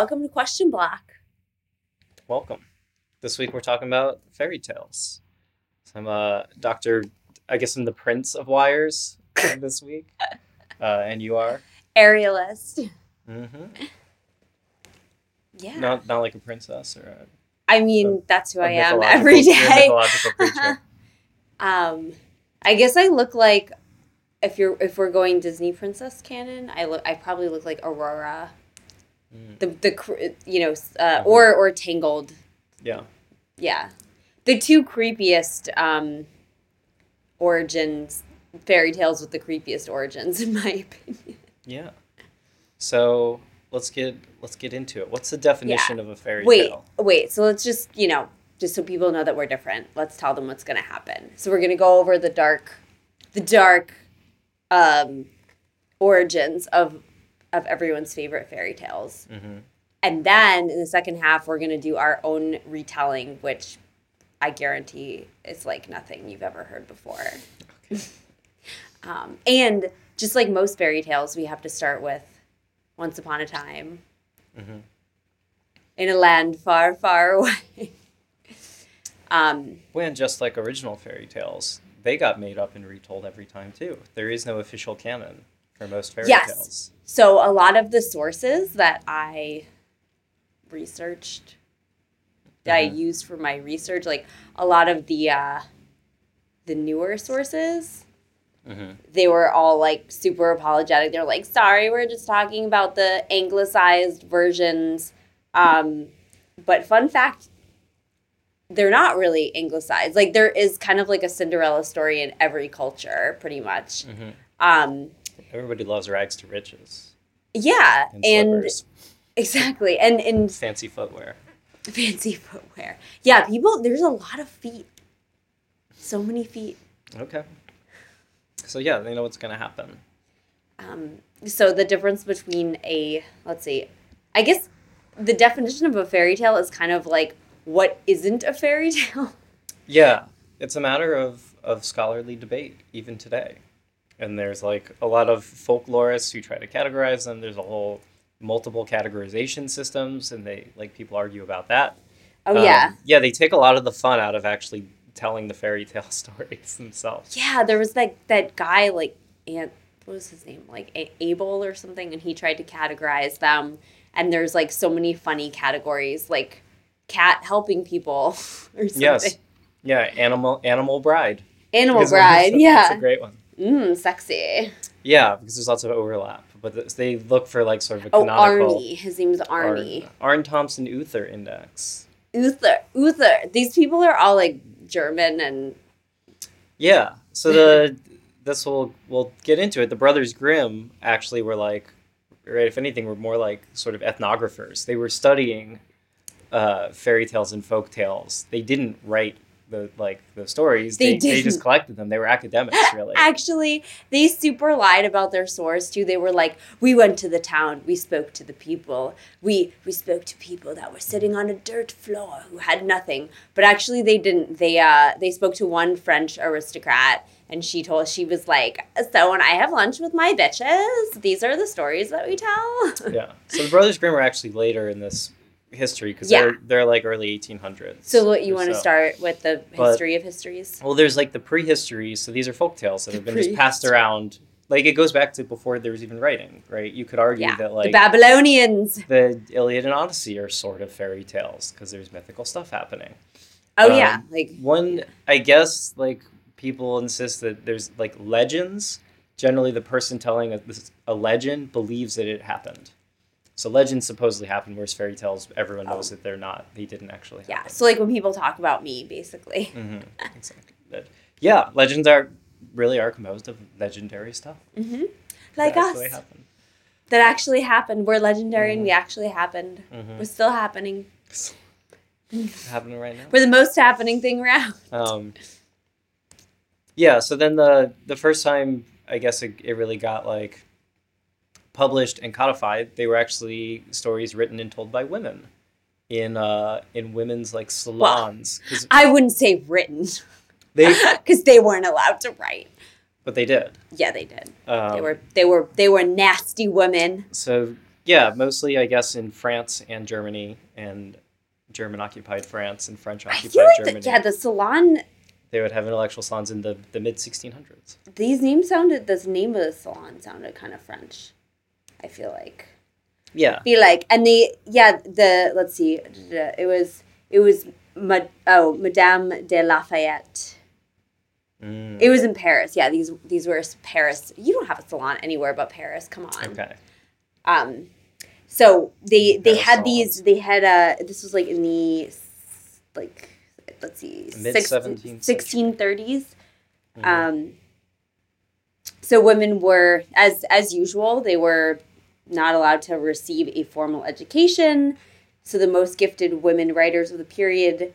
welcome to Question Block. Welcome. This week we're talking about fairy tales. So I'm a Doctor. I guess I'm the Prince of Wires this week, uh, and you are. Aerialist. Mm-hmm. Yeah. Not not like a princess or a, I mean, that's who I am every a day. Um, I guess I look like if you're if we're going Disney princess canon, I look I probably look like Aurora, Mm, the the you know, uh, Mhm. or or Tangled. yeah. Yeah, the two creepiest um, origins fairy tales with the creepiest origins, in my opinion. Yeah. So let's get let's get into it. What's the definition of a fairy Wait, tale? wait. So let's just you know, just so people know that we're different. Let's tell them what's gonna happen. So we're gonna go over the dark, the dark, um, origins of of everyone's favorite fairy tales, Mm-hmm. and then in the second half we're gonna do our own retelling, which I guarantee is like nothing you've ever heard before. um, and just like most fairy tales, we have to start with once upon a time Mm-hmm. in a land far, far away. um, When just like original fairy tales, they got made up and retold every time too. There is no official canon for most fairy Yes. tales. so a lot of the sources that I researched, that I Mhm. used for my research, like a lot of the uh, the newer sources, Mm-hmm. they were all like super apologetic. They're like, "Sorry, we're just talking about the anglicized versions." Um, but fun fact, they're not really anglicized. Like there is kind of like a Cinderella story in every culture, pretty much. Mm-hmm. Um, Everybody loves rags to riches yeah, and, and exactly, and and fancy footwear. fancy footwear. Yeah, people. There's a lot of feet. So many feet. Okay. So yeah, they know what's gonna happen. Um, so the difference between a let's see, I guess the definition of a fairy tale is kind of like what isn't a fairy tale. Yeah, it's a matter of of scholarly debate even today, and there's like a lot of folklorists who try to categorize them. There's a whole multiple categorization systems, and they like people argue about that. Oh Um, yeah, yeah, they take a lot of the fun out of actually telling the fairy tale stories themselves. yeah. There was that that guy like Aunt what was his name like A- Abel or something, and he tried to categorize them. And there's like so many funny categories like cat helping people or something. Yes. Yeah, animal animal bride. Animal bride, that's a- That's a great one. Mm, sexy. Yeah, because there's lots of overlap, but th- they look for like sort of a Oh, canonical. Aarne. His name's Aarne. Aarne Thompson Uther Index. Uther. Uther. These people are all like German and Yeah. So the this will we'll get into it. The Brothers Grimm actually were like, right? If anything, were more like sort of ethnographers. They were studying uh, fairy tales and folk tales. They didn't write the like the stories. They They, they, just collected them. They were academics, really. actually they super lied about their source too. They were like, we went to the town, we spoke to the people, we we spoke to people that were sitting on a dirt floor who had nothing. But actually they didn't. They uh they spoke to one French aristocrat and she told she was like, so when I have lunch with my bitches, these are the stories that we tell. yeah. So the Brothers Grimm are actually later in this history because Yeah. they're they're like early 1800s. So what you want to so. start with the But- history of histories? Well, there's like the prehistory. So these are folk tales that have been just passed around. Like it goes back to before there was even writing, right? You could argue Yeah, that like the Babylonians. the Iliad and Odyssey are sort of fairy tales because there's mythical stuff happening. Oh Um, yeah, like One, I guess, like people insist that there's like legends. Generally, the person telling a, this, a legend believes that it happened. So legends supposedly happen, whereas fairy tales, everyone knows that they're not. They didn't actually Happen. yeah. So like when people talk about me, basically. hmm Exactly. That- yeah, legends are really are composed of legendary stuff. hmm that Like us. actually happened. That actually happened. We're legendary and Mhm. we actually happened. Mhm. We're still happening. happening right now. We're the most happening thing around. Um, yeah, so then the the first time I guess it, it really got like published and codified, they were actually stories written and told by women in uh in women's like salons 'Cause I wouldn't say written they because they weren't allowed to write. but they did. Yeah, they did. Um, They were they were they were nasty women. so yeah, mostly I guess in France and Germany and German occupied France and French occupied like Germany. the, yeah, the salon. They would have intellectual salons in the, the mid 1600s. These names sounded. This name of the salon sounded kind of French. I feel like. Yeah. Be like, and they yeah the let's see, it was it was oh Madame de Lafayette. Mm, It was in Paris. Yeah, these these were Paris. You don't have a salon anywhere but Paris. Come on. okay. Um, so they they Paris had these. They had uh This was like in the like let's see, Mid- six- 17th 1630s. Mhm. Um, so women were, as as usual, they were not allowed to receive a formal education. So the most gifted women writers of the period,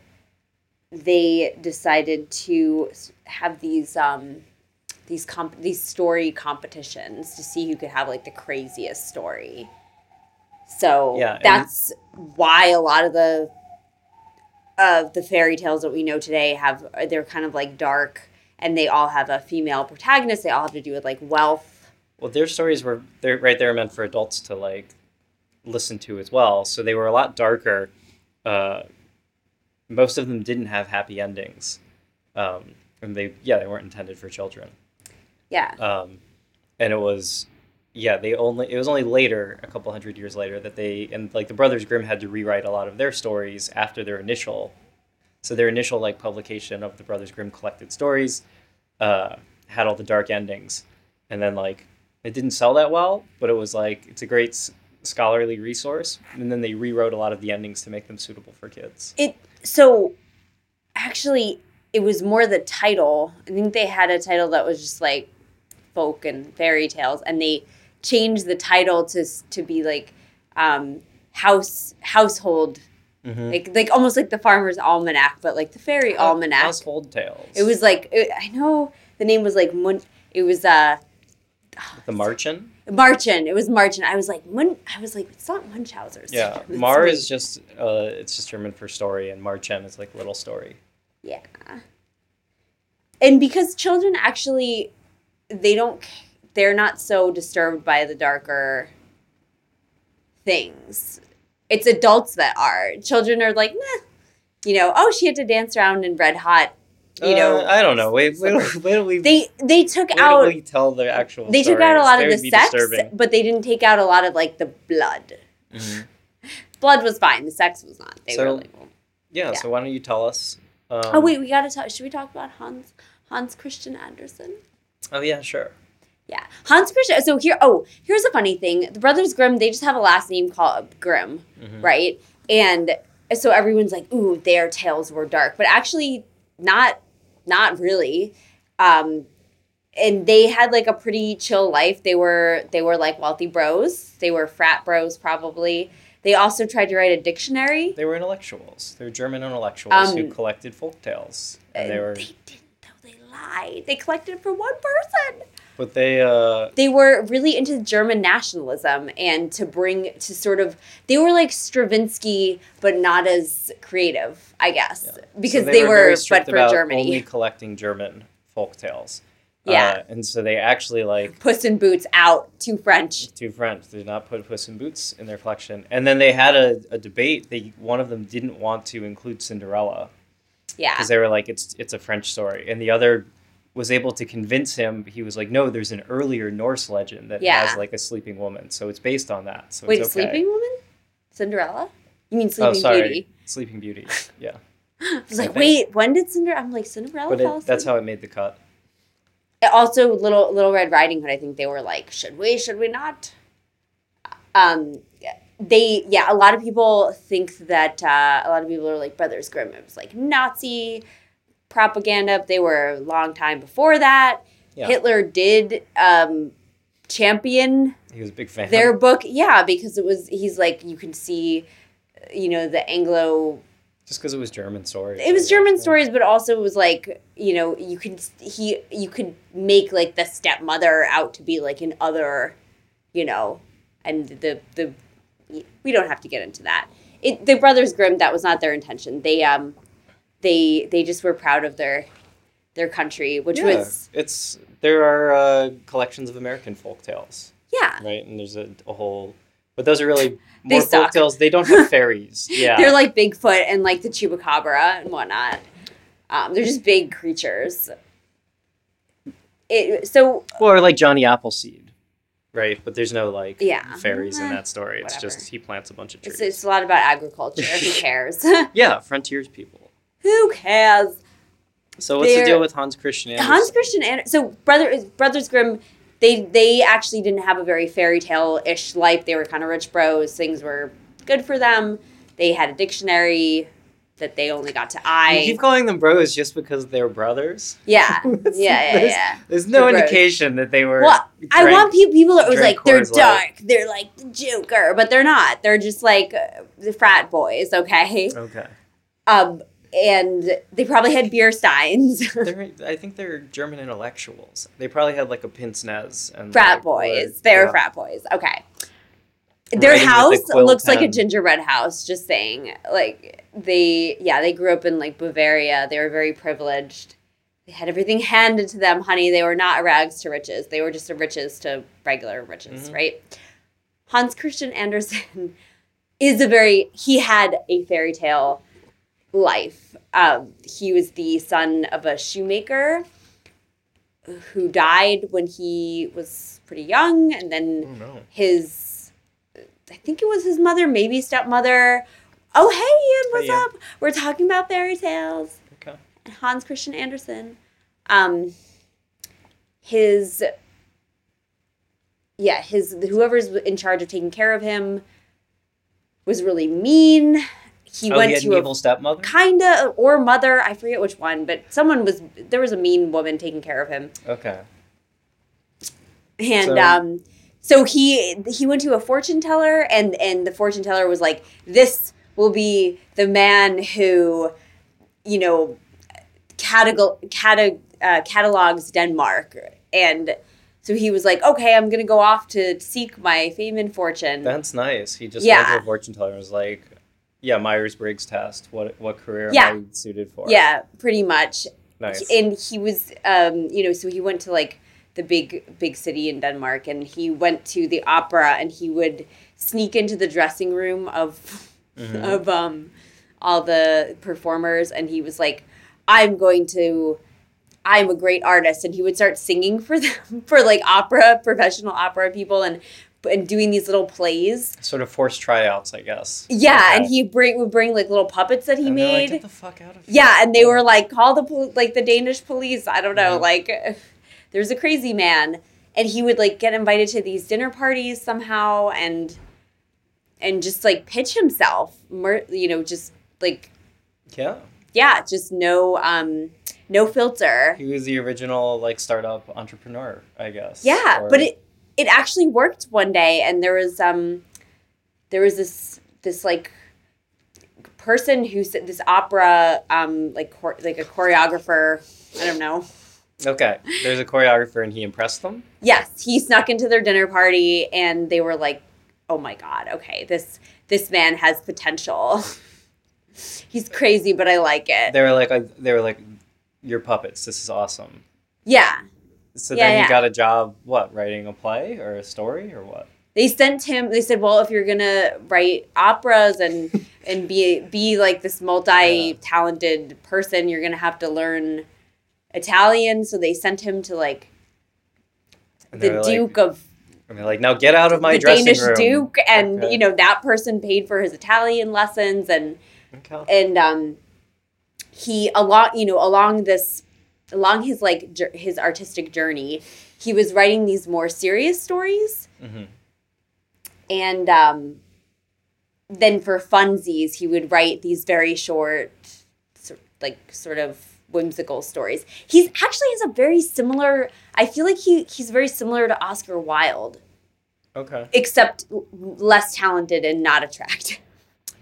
they decided to have these um, these comp- these story competitions to see who could have like the craziest story. So Yeah, that's why a lot of the of the fairy tales that we know today have they're kind of like dark and they all have a female protagonist. They all have to do with like wealth. Well, their stories were they're right there meant for adults to like listen to as well. So they were a lot darker. Uh, most of them didn't have happy endings, um, and they yeah they weren't intended for children. Yeah. Um, and it was yeah they only it was only later a couple hundred years later that they and like the brothers Grimm had to rewrite a lot of their stories after their initial so their initial like publication of the brothers Grimm collected stories uh, had all the dark endings and then like it didn't sell that well but it was like it's a great s- scholarly resource and then they rewrote a lot of the endings to make them suitable for kids It so actually it was more the title. I think they had a title that was just like folk and fairy tales and they changed the title to to be like um house household Mhm. like like almost like the farmer's almanac but like the fairy almanac. household tales It was like it, I know the name was like Mun, it was uh the Marchen Marchen. It was Marchen. I was like Mun I was like it's not Munchausen's. Yeah, Mar like- is just uh, it's just German for story, and Marchen is like little story. Yeah. And because children actually they don't they're not so disturbed by the darker things. It's adults that are. Children are like, nah. You know, oh she had to dance around in red hot. You know, Uh, I don't know. Wait, wait, wait, wait they they took out we tell the actual. they took out a lot They of the sex, disturbing. but they didn't take out a lot of like the blood. Mhm. Blood was fine. The sex was not. They So- were like, well- Yeah, Yeah. So why don't you tell us? Um, oh wait, we gotta talk. Should we talk about Hans Hans Christian Andersen? Oh yeah, sure. Yeah, Hans Christian. So here, oh, here's a funny thing: the brothers Grimm, they just have a last name called Grimm, Mhm. right? And so everyone's like, "Ooh, their tales were dark," but actually, not, not really. Um, and they had like a pretty chill life. They were they were like wealthy bros. They were frat bros, probably. They also tried to write a dictionary. They were intellectuals. They were German intellectuals who Um, collected folk tales, and they were. They didn't though. They lied. They collected it for one person. But they. Uh, they were really into German nationalism and to bring to sort of they were like Stravinsky but not as creative, I guess, Yeah. because so they, were, very but for about Germany. Only collecting German folk tales. Yeah. Uh, and so they actually like Puss in Boots out to French. two French. They did not put Puss in Boots in their collection. And then they had a, a debate. They one of them didn't want to include Cinderella Yeah. because they were like, it's it's a French story, and the other was able to convince him. He was like, no, there's an earlier Norse legend that Yeah. has like a sleeping woman, so it's based on that. So Wait, it's okay. Sleeping Woman? Cinderella? You mean Oh, Sleeping sorry, Beauty? Sleeping Beauty. Yeah, I was like, think- wait, when did Cinderella? I'm like, Cinderella but it, that's how it made the cut. also little little red riding hood i think they were like should we should we not um they yeah a lot of people think that uh, a lot of people are like brothers grimm it was like nazi propaganda they were a long time before that Yeah. hitler did um champion He was a big fan. their book yeah because it was he's like you can see you know the anglo just because it was German stories. it was German stories, but also it was like you know you could he you could make like the stepmother out to be like an other, you know, and the the we don't have to get into that. It the Brothers Grimm that was not their intention. They um they they just were proud of their their country, which Yeah, was it's there are uh, collections of American folk tales, yeah right? And there's a, a whole But those are really They more suck. folktales. They don't have fairies. Yeah. They're like Bigfoot and like the chupacabra and whatnot. Um, they're just big creatures. It so or like Johnny Appleseed, right? But there's no like Yeah. fairies in Eh, that story. It's whatever. just he plants a bunch of trees. it's, it's a lot about agriculture. Who cares? yeah, frontiers people. Who cares? So what's the They're- deal with Hans Christian Andersen? Hans Christian Andersen. So brother Brothers Grimm, they they actually didn't have a very fairy tale ish life. They were kind of rich bros. Things were good for them. They had a dictionary that they only got to You I. keep calling them bros just because they're brothers. Yeah, yeah, yeah, there's- yeah. There's no They're bros. indication that they were. Well, I want pe- people that was like they're dark. They're like the Joker, but they're not. They're just like uh, the frat boys. Okay. Okay. Um, and they probably had beer steins. I think they're German intellectuals. They probably had like a pince nez and frat like, boys. were- They're yeah. frat boys. Okay. Their the house looks like a gingerbread house, just saying. Like they yeah, they grew up in like Bavaria. They were very privileged. They had everything handed to them, honey. They were not rags to riches. They were just a riches to regular riches, Mhm. right? Hans Christian Andersen is a very he had a fairy tale life. Um, he was the son of a shoemaker who died when he was pretty young, and then Oh no. his I think it was his mother, maybe stepmother. Oh hey Ian, what's Hey, up? We're talking about fairy tales. Okay. And Hans Christian Andersen. Um his yeah, his whoever's in charge of taking care of him was really mean. He oh, went he had to an a evil stepmother. kinda or mother, I forget which one, but someone was there was a mean woman taking care of him Okay. and So- um so he he went to a fortune teller and and the fortune teller was like this will be the man who you know catalog cata, uh, catalogs denmark and so he was like okay i'm gonna go off to seek my fame and fortune That's nice. He just Yeah. went to a fortune teller and was like, "Yeah, Myers Briggs test. What what career Yeah. am I suited for?" yeah pretty much Nice. and he was um you know so he went to like the big big city in denmark and he went to the opera and he would sneak into the dressing room of Mhm. of um all the performers and he was like i'm going to i'm a great artist and he would start singing for them for like opera professional opera people and and doing these little plays Sort of forced tryouts, I guess. yeah Okay. and he bring would bring like little puppets that he And they're like, made Get the fuck out of here. yeah, and they were like, call the pol- like the Danish police. I don't know, Yeah. like there's a crazy man, and he would like get invited to these dinner parties somehow, and and just like pitch himself, Mer- you know, just like Yeah. yeah, just no um no filter. He was the original like startup entrepreneur, I guess. Yeah, Or- but it it actually worked one day, and there was um there was this this like person who said this opera um like chor- like a choreographer. I don't know. Okay. There's a choreographer and he impressed them. Yes, he snuck into their dinner party, and they were like, "Oh my god, okay, this this man has potential. He's crazy, but I like it." They were like uh, they were like your puppets. This is awesome. yeah, So Yeah, then yeah. he got a job what, writing a play or a story or what? they sent him. They said, "Well, if you're gonna write operas and and be be like this multi talented person, you're gonna have to learn Italian." So they sent him to like And the were like- Duke of And they're like, now get out of my the dressing Danish room. Duke, and Okay. you know that person paid for his Italian lessons and. Okay. and um he along you know along this along his like his artistic journey he was writing these more serious stories. Hmm and um then for funsies he would write these very short like sort of whimsical stories. He's actually has a very similar i feel like he he's very similar to oscar wilde. Okay. except less talented and not attractive.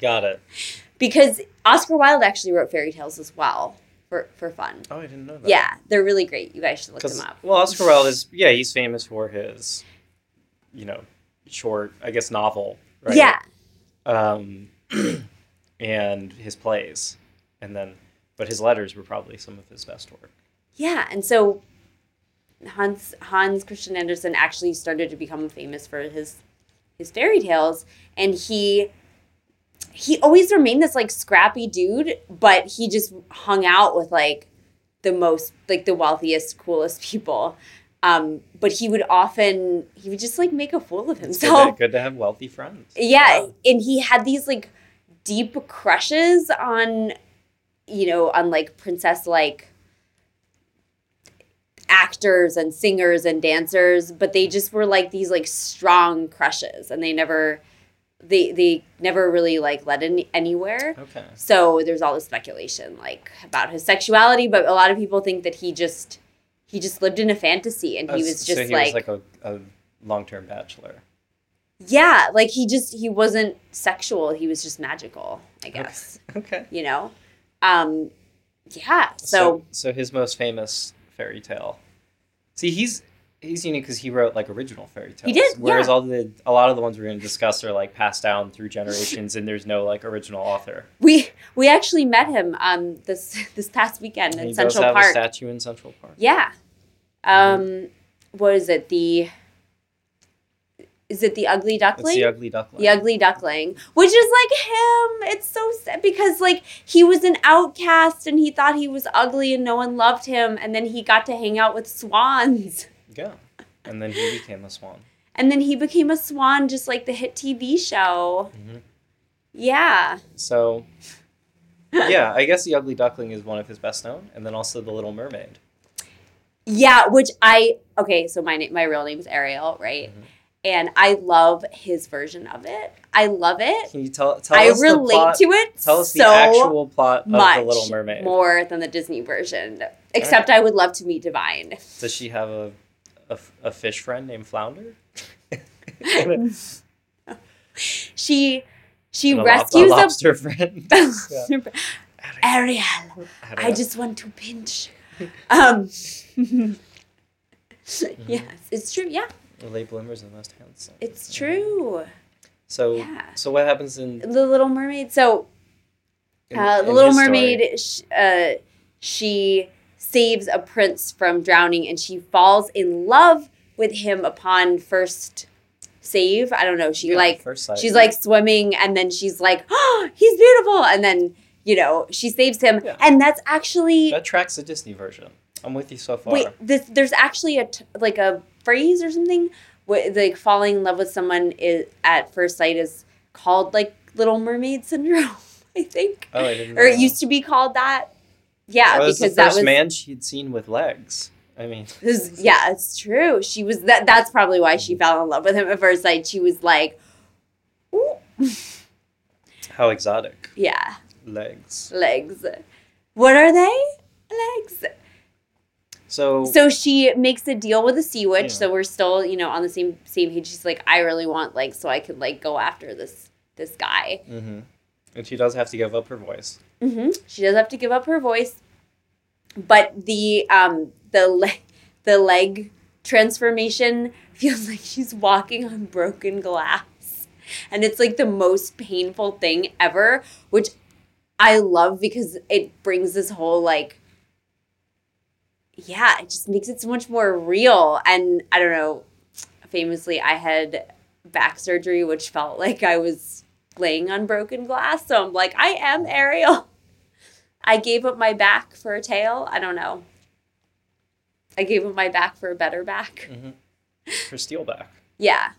Got it. because oscar wilde actually wrote fairy tales as well for for fun Oh, I didn't know that. Yeah, they're really great. You guys should look them up. Well, Oscar Wilde is yeah, he's famous for his, you know, short, I guess, novel, right? Yeah, Um, and his plays, and then, but his letters were probably some of his best work. yeah, and so Hans Hans Christian Andersen actually started to become famous for his his fairy tales, and he he always remained this like scrappy dude, but he just hung out with like the most like the wealthiest, coolest people. Um, but he would often he would just like make a fool of good, himself. to, good to have wealthy friends. Yeah, and he had these like deep crushes on, you know, on like princess like actors and singers and dancers, but they just were like these like strong crushes, and they never, they they never really like led any, anywhere. Okay. So there's all this speculation like about his sexuality, but a lot of people think that he just he just lived in a fantasy and he Oh, was so just he like, was like a, a long-term bachelor. yeah, like he just he wasn't sexual, he was just magical, I guess. Okay. You know? Um yeah, so, so his most famous fairy tale. See, he's he's unique because he wrote like original fairy tales. He did, Whereas yeah. all the a lot of the ones we're going to discuss are like passed down through generations, and there's no like original author. we we actually met him um this this past weekend in he Central does have Park. a statue in Central Park. Yeah. Um what is it? The is it the ugly It's duckling? the ugly duckling. The ugly duckling, which is like him. It's so sad because like he was an outcast and he thought he was ugly and no one loved him, and then he got to hang out with swans, Yeah. And then he became a swan. and then he became a swan, just like the hit TV show. Mhm. Yeah, So, yeah, I guess the ugly duckling is one of his best known, and then also the Little Mermaid. yeah. Which I okay. So my name, my real name is Ariel, right? Mhm. And I love his version of it. I love it. Can you tell tell I us the relate plot? to it Tell us so the actual plot of the Little Mermaid. more than the Disney version. Except I would love to meet Divine. Does she have a, a, a fish friend named Flounder? She she And a rescues a a, lobster friend. Ariel. I just want to pinch. Um, yes, it's true. Yeah, The Late bloomers are the most handsome. it's true. So Yeah. so what happens in, The Little Mermaid. So in- uh, the Little? Mermaid, sh- uh, she saves a prince from drowning, and she falls in love with him upon first save. I don't know. She Yeah, like first sight. she's like swimming, and then she's like, "Oh, he's beautiful," and then you know she saves him, Yeah. and that's actually that tracks the Disney version. I'm with you so far. wait. This, there's actually a t- like a phrase or something. Wh- like falling in love with someone is at first sight is called like Little Mermaid syndrome. I think oh, I didn't. or it used to be called that. Yeah, That was because the that was, man she'd seen with legs. I mean, yeah, it's true. She was that. That's probably why she fell in love with him at first sight. She was like, Ooh. how exotic yeah, legs. legs. What are they? Legs. So, So she makes a deal with a sea witch. Yeah. So we're still, you know, on the same same page. She's like, I really want legs, so I could like go after this this guy. hmm and she does have to give up her voice. Hmm She does have to give up her voice, but the um the leg the leg transformation feels like she's walking on broken glass, and it's like the most painful thing ever, which I love because it brings this whole like. Yeah, it just makes it so much more real. And I don't know, famously, I had back surgery, which felt like I was laying on broken glass. So I'm like, I am Ariel. I gave up my back for a tail. I don't know. I gave up my back for a better back. hmm Her steel back. Yeah.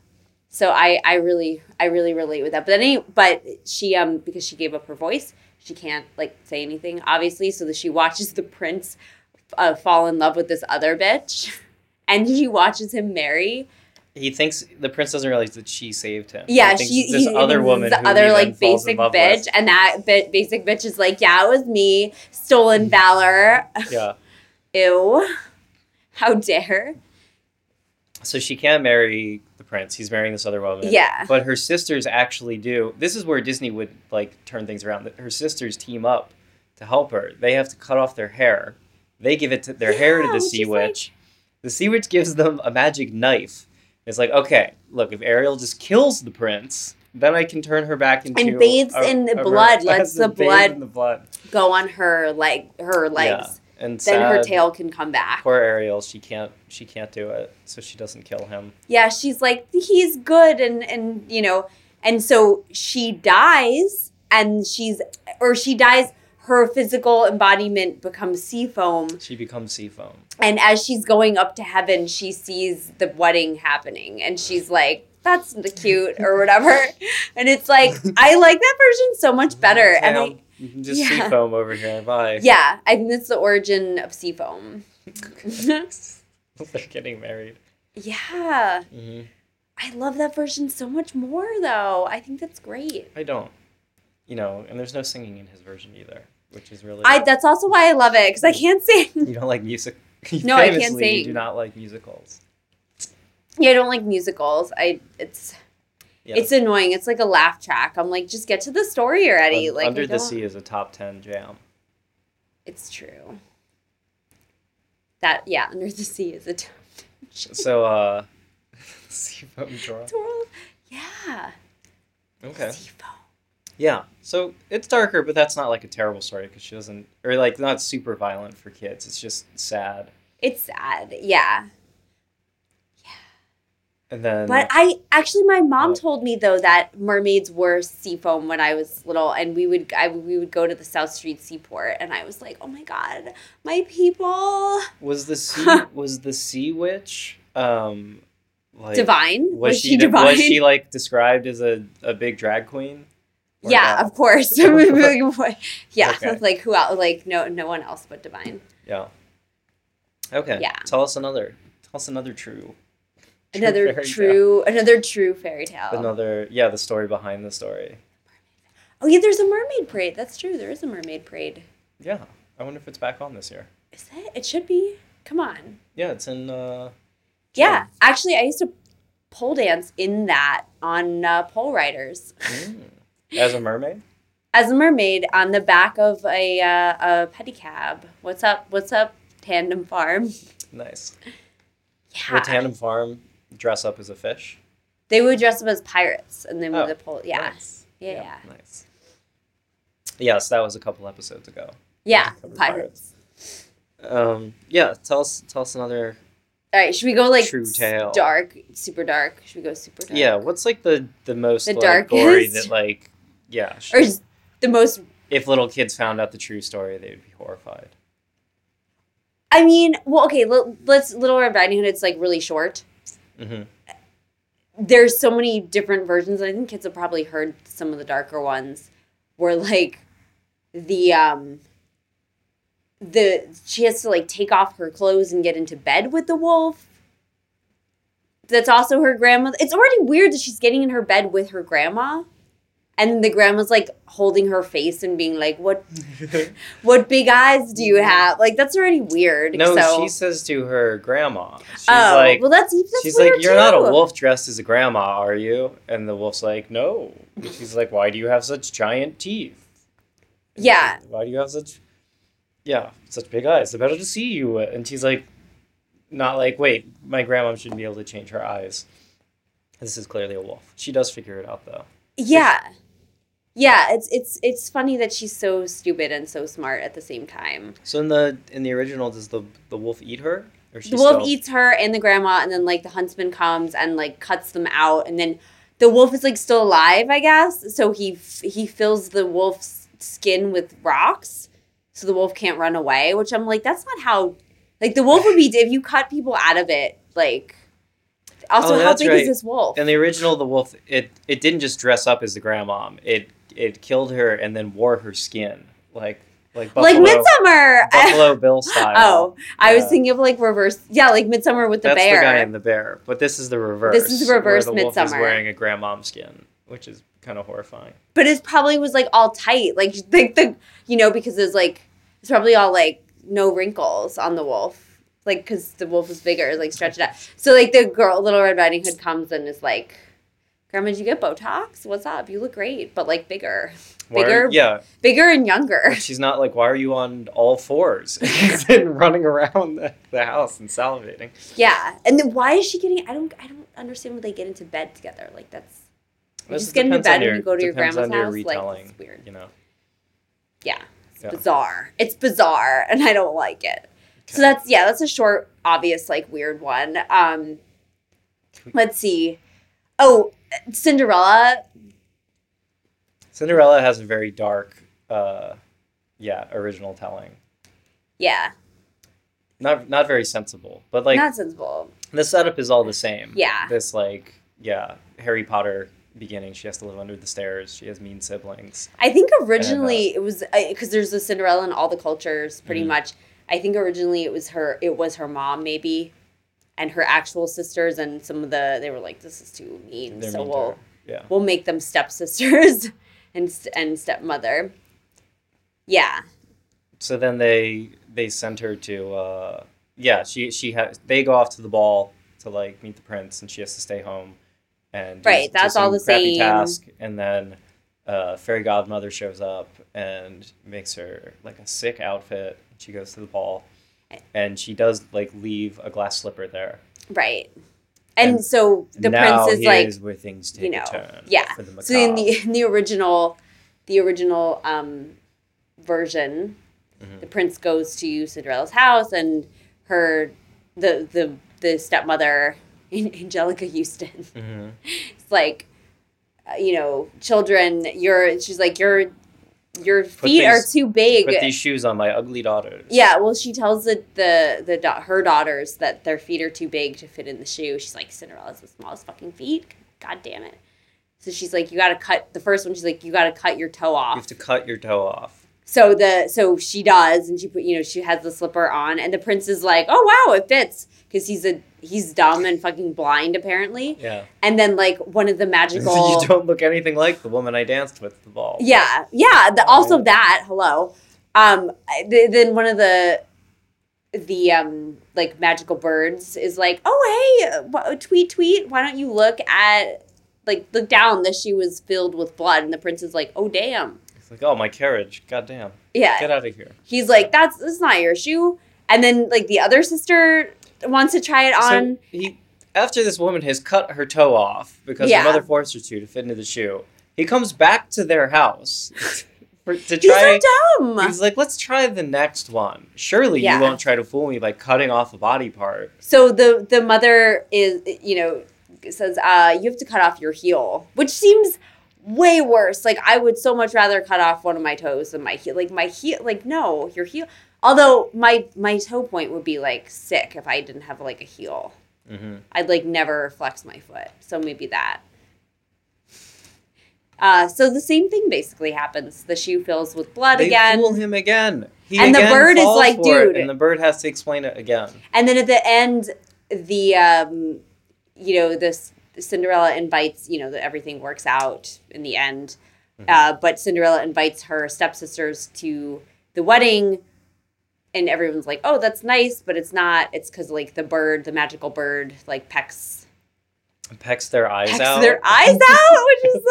So I, I really I really relate with that. But any, but she um because she gave up her voice, she can't like say anything obviously. So that she watches the prince uh, fall in love with this other bitch, and she watches him marry. He thinks the prince doesn't realize that she saved him. Yeah, she this he, other woman, the other like basic bitch, with. and that bit basic bitch is like, yeah, it was me, stolen mm-hmm. valor. Yeah, Ew, how dare? so she can't marry the prince. He's marrying this other woman. Yeah. but her sisters actually do. This is where Disney would like turn things around. Her sisters team up to help her. They have to cut off their hair. They give it to their hair to the sea is like- witch. The sea witch gives them a magic knife. It's like, okay, look, if Ariel just kills the prince, then I can turn her back into And bathes a- in the a- blood, a- lets the blood in the blood. Go on her like her legs. And then her tail can come back. Poor Ariel, she can't she can't do it, so she doesn't kill him. yeah, she's like he's good and and you know, and so she dies and she's or she dies her physical embodiment becomes sea foam She becomes sea foam. and as she's going up to heaven she sees the wedding happening and she's like that's the cute or whatever and it's like i like that version so much better and i just yeah. sea foam over here. Bye. yeah i think that's the origin of sea foam They're getting married. yeah hmm i love that version so much more though i think that's great I don't. You know, and there's no singing in his version either, which is really. i that's also why i love it because i can't sing you don't like music. No, I can't sing. You do not like musicals. yeah i don't like musicals i it's Yeah. it's annoying it's like a laugh track i'm like just get to the story already like Under the Sea is a top ten jam. It's true. That yeah, under the sea is a t- So, uh, sea foam draw. twirl. Yeah. Okay. Sea foam. Yeah. So it's darker, but that's not like a terrible story because she doesn't, or like not super violent for kids. It's just sad. It's sad. Yeah. Yeah. And then, But I actually my mom What? told me though that mermaids were sea foam when I was little and we would I we would go to the South Street Seaport and I was like, "Oh my god, my people." was the sea was the sea witch um like divine? was, she, divine? was she like described as a, a big drag queen? Yeah, of course. yeah, Okay. like who else? Like no no one else but divine. Yeah. Okay. Yeah. Tell us another. Tell us another true. true Another fairy tale. true another true fairy tale. Another yeah, the story behind the story. Oh yeah, there's a mermaid parade. That's true. There is a mermaid parade. Yeah. I wonder if it's back on this year. Is it? It should be. Come on. Yeah, it's in uh Yeah, actually, I used to pole dance in that on uh, pole riders mm. As a mermaid. as a mermaid on the back of a uh, a pedicab. What's up? What's up? Tandem Farm. Nice. Yeah, Would Tandem Farm dress up as a fish? they would dress up as pirates and then Oh, the pole. Yeah, Nice. yeah, yeah. Nice. Yes, that was a couple episodes ago. yeah. Covered Pirates. Um, yeah, tell us tell us another. All right, should we go like True tale. dark, super dark? Should we go super dark? Yeah, what's like the the most The like, gory darkest? that like yeah. Or the most if little kids found out the true story, they would be horrified. I mean, well, okay, let, let's Little Red Riding Hood. It's like really short. hmm There's so many different versions. and I think kids have probably heard some of the darker ones, where like the um the she has to like take off her clothes and get into bed with the wolf. That's also her grandmother. It's already weird that she's getting in her bed with her grandma. And the grandma's like holding her face and being like, "What, what big eyes do you have?" Like that's already weird. no, so. she says to her grandma. She's oh, like, well, that's, that's she's like, you're not a wolf dressed as a grandma, are you? And the wolf's like, no. And she's like, why do you have such giant teeth? And Yeah. Why do you have such, yeah, such big eyes? They're better to see you. And she's like, not like, wait, my grandma shouldn't be able to change her eyes. This is clearly a wolf. She does figure it out though. Yeah. Yeah, it's it's it's funny that she's so stupid and so smart at the same time. So in the in the original, does the the wolf eat her? Or The wolf still- eats her and the grandma, and then like the huntsman comes and like cuts them out, and then the wolf is like still alive, I guess. So he f- he fills the wolf's skin with rocks, so the wolf can't run away. Which I'm like, that's not how. Like the wolf would be if you cut people out of it. Like, also, Oh, how big right. is this wolf? In the original, the wolf it it didn't just dress up as the grandmom. It it killed her and then wore her skin like like Buffalo, like Midsummer. Buffalo Bill style. Oh, I was thinking of like reverse. Yeah, like Midsummer with the That's bear. the guy in the bear, but this is the reverse. This is the where reverse the wolf is Midsummer. wearing a grandmom skin, which is kind of horrifying. but it probably was like all tight, like like the you know because it's like it's probably all like no wrinkles on the wolf, like because the wolf was bigger, like stretched out. So like the girl, Little Red Riding Hood comes and is like, "Grandma, did you get Botox? What's up? You look great, but like bigger, Why are- Bigger? yeah. bigger and younger." She's not like, why are you on all fours and running around the, the house and salivating? Yeah, and then why is she getting? I don't I don't understand when they get into bed together. Like that's you just get into bed your- and you go to your grandma's your house. Like retelling, it's weird. You know. Yeah, It's Yeah. bizarre. It's bizarre, and I don't like it. So that's yeah, that's a short, obvious, like weird one. Um, let's see. Oh, Cinderella. Cinderella has a very dark, uh, yeah, original telling. Yeah, Not not very sensible, but like not sensible. the setup is all the same. Yeah. This like yeah Harry Potter beginning. She has to live under the stairs. She has mean siblings. I think originally it was because there's a Cinderella in all the cultures, pretty Mhm. much. I think originally it was her. It was her mom, maybe, and her actual sisters, and some of the they were like, "This is too mean," They're so mean we'll. Yeah. we'll make them stepsisters and and stepmother. Yeah, So then they they send her to uh, yeah she she has they go off to the ball to like meet the prince and she has to stay home and Right, that's all the same. task and then uh, fairy godmother shows up and makes her like a sick outfit. She goes to the ball and she does like leave a glass slipper there. right. And, And so the prince is like, here's where things take you know, a turn. yeah. So in the in the original, the original um, version, Mhm. the prince goes to Cinderella's house, and her the the the stepmother, Anjelica Huston, Mhm. it's like, uh, you know, children, you're. She's like, your your feet are too big. Put these shoes on my ugly daughters. Yeah, well, she tells the the the da- her daughters that their feet are too big to fit in the shoe. She's like, Cinderella's the smallest fucking feet. God damn it. So she's like, you got to cut the first one. She's like, you got to cut your toe off. You have to cut your toe off. So the so she does, and she put you know she has the slipper on, and the prince is like, oh wow, it fits because he's a he's dumb and fucking blind apparently. Yeah. And then like one of the magical you don't look anything like the woman I danced with the ball. Yeah, yeah. The, also Right. that. Hello. Um. Th- then one of the the um like magical birds is like, oh hey, tweet tweet. Why don't you look at like look down? The shoe was filled with blood, and the prince is like, oh damn. It's like, oh, my carriage. God damn. Yeah. Get out of here. He's like, that's that's not your shoe. And then like the other sister wants to try it on. So he, after this woman has cut her toe off because Yeah. her mother forced her to to fit into the shoe, he comes back to their house for, to He's try. so dumb. He's like, let's try the next one. Surely Yeah. you won't try to fool me by cutting off a body part. So the the mother is you know says uh you have to cut off your heel, which seems way worse. Like I would so much rather cut off one of my toes than my heel. Like my heel like no, your heel. Although my my toe point would be like sick if I didn't have like a heel. hmm I'd like never flex my foot. So maybe that. Uh, so the same thing basically happens. The shoe fills with blood They again. fool him again. He And the again bird is like, for it, dude. and the bird has to explain it again. And then at the end, the um, you know, this Cinderella invites, you know, that everything works out in the end. Mhm. Uh, but Cinderella invites her stepsisters to the wedding, and everyone's like, "Oh, that's nice," but it's not. It's because like the bird, the magical bird, like pecks Pecks their eyes out? pecks out. their eyes out, which is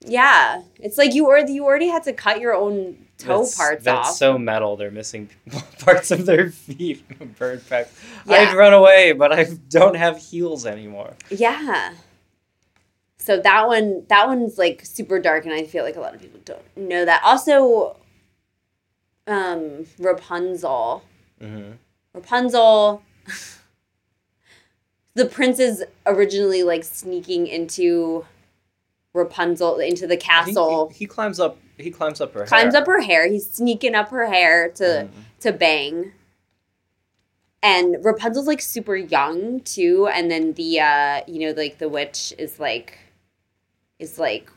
like, yeah, it's like you already you already had to cut your own toe That's- parts that's off. so metal. They're missing parts of their feet. Bird peck. Yeah. I'd run away, but I don't have heels anymore. Yeah. So that one, that one's like super dark, and I feel like a lot of people don't know that. Also, um, Rapunzel. hmm Rapunzel. the prince is originally like sneaking into Rapunzel into the castle. He, he climbs up. He climbs up her. climbs hair. up her hair. He's sneaking up her hair to Mhm. to bang. And Rapunzel's like super young too, and then the uh you know like the witch is like is like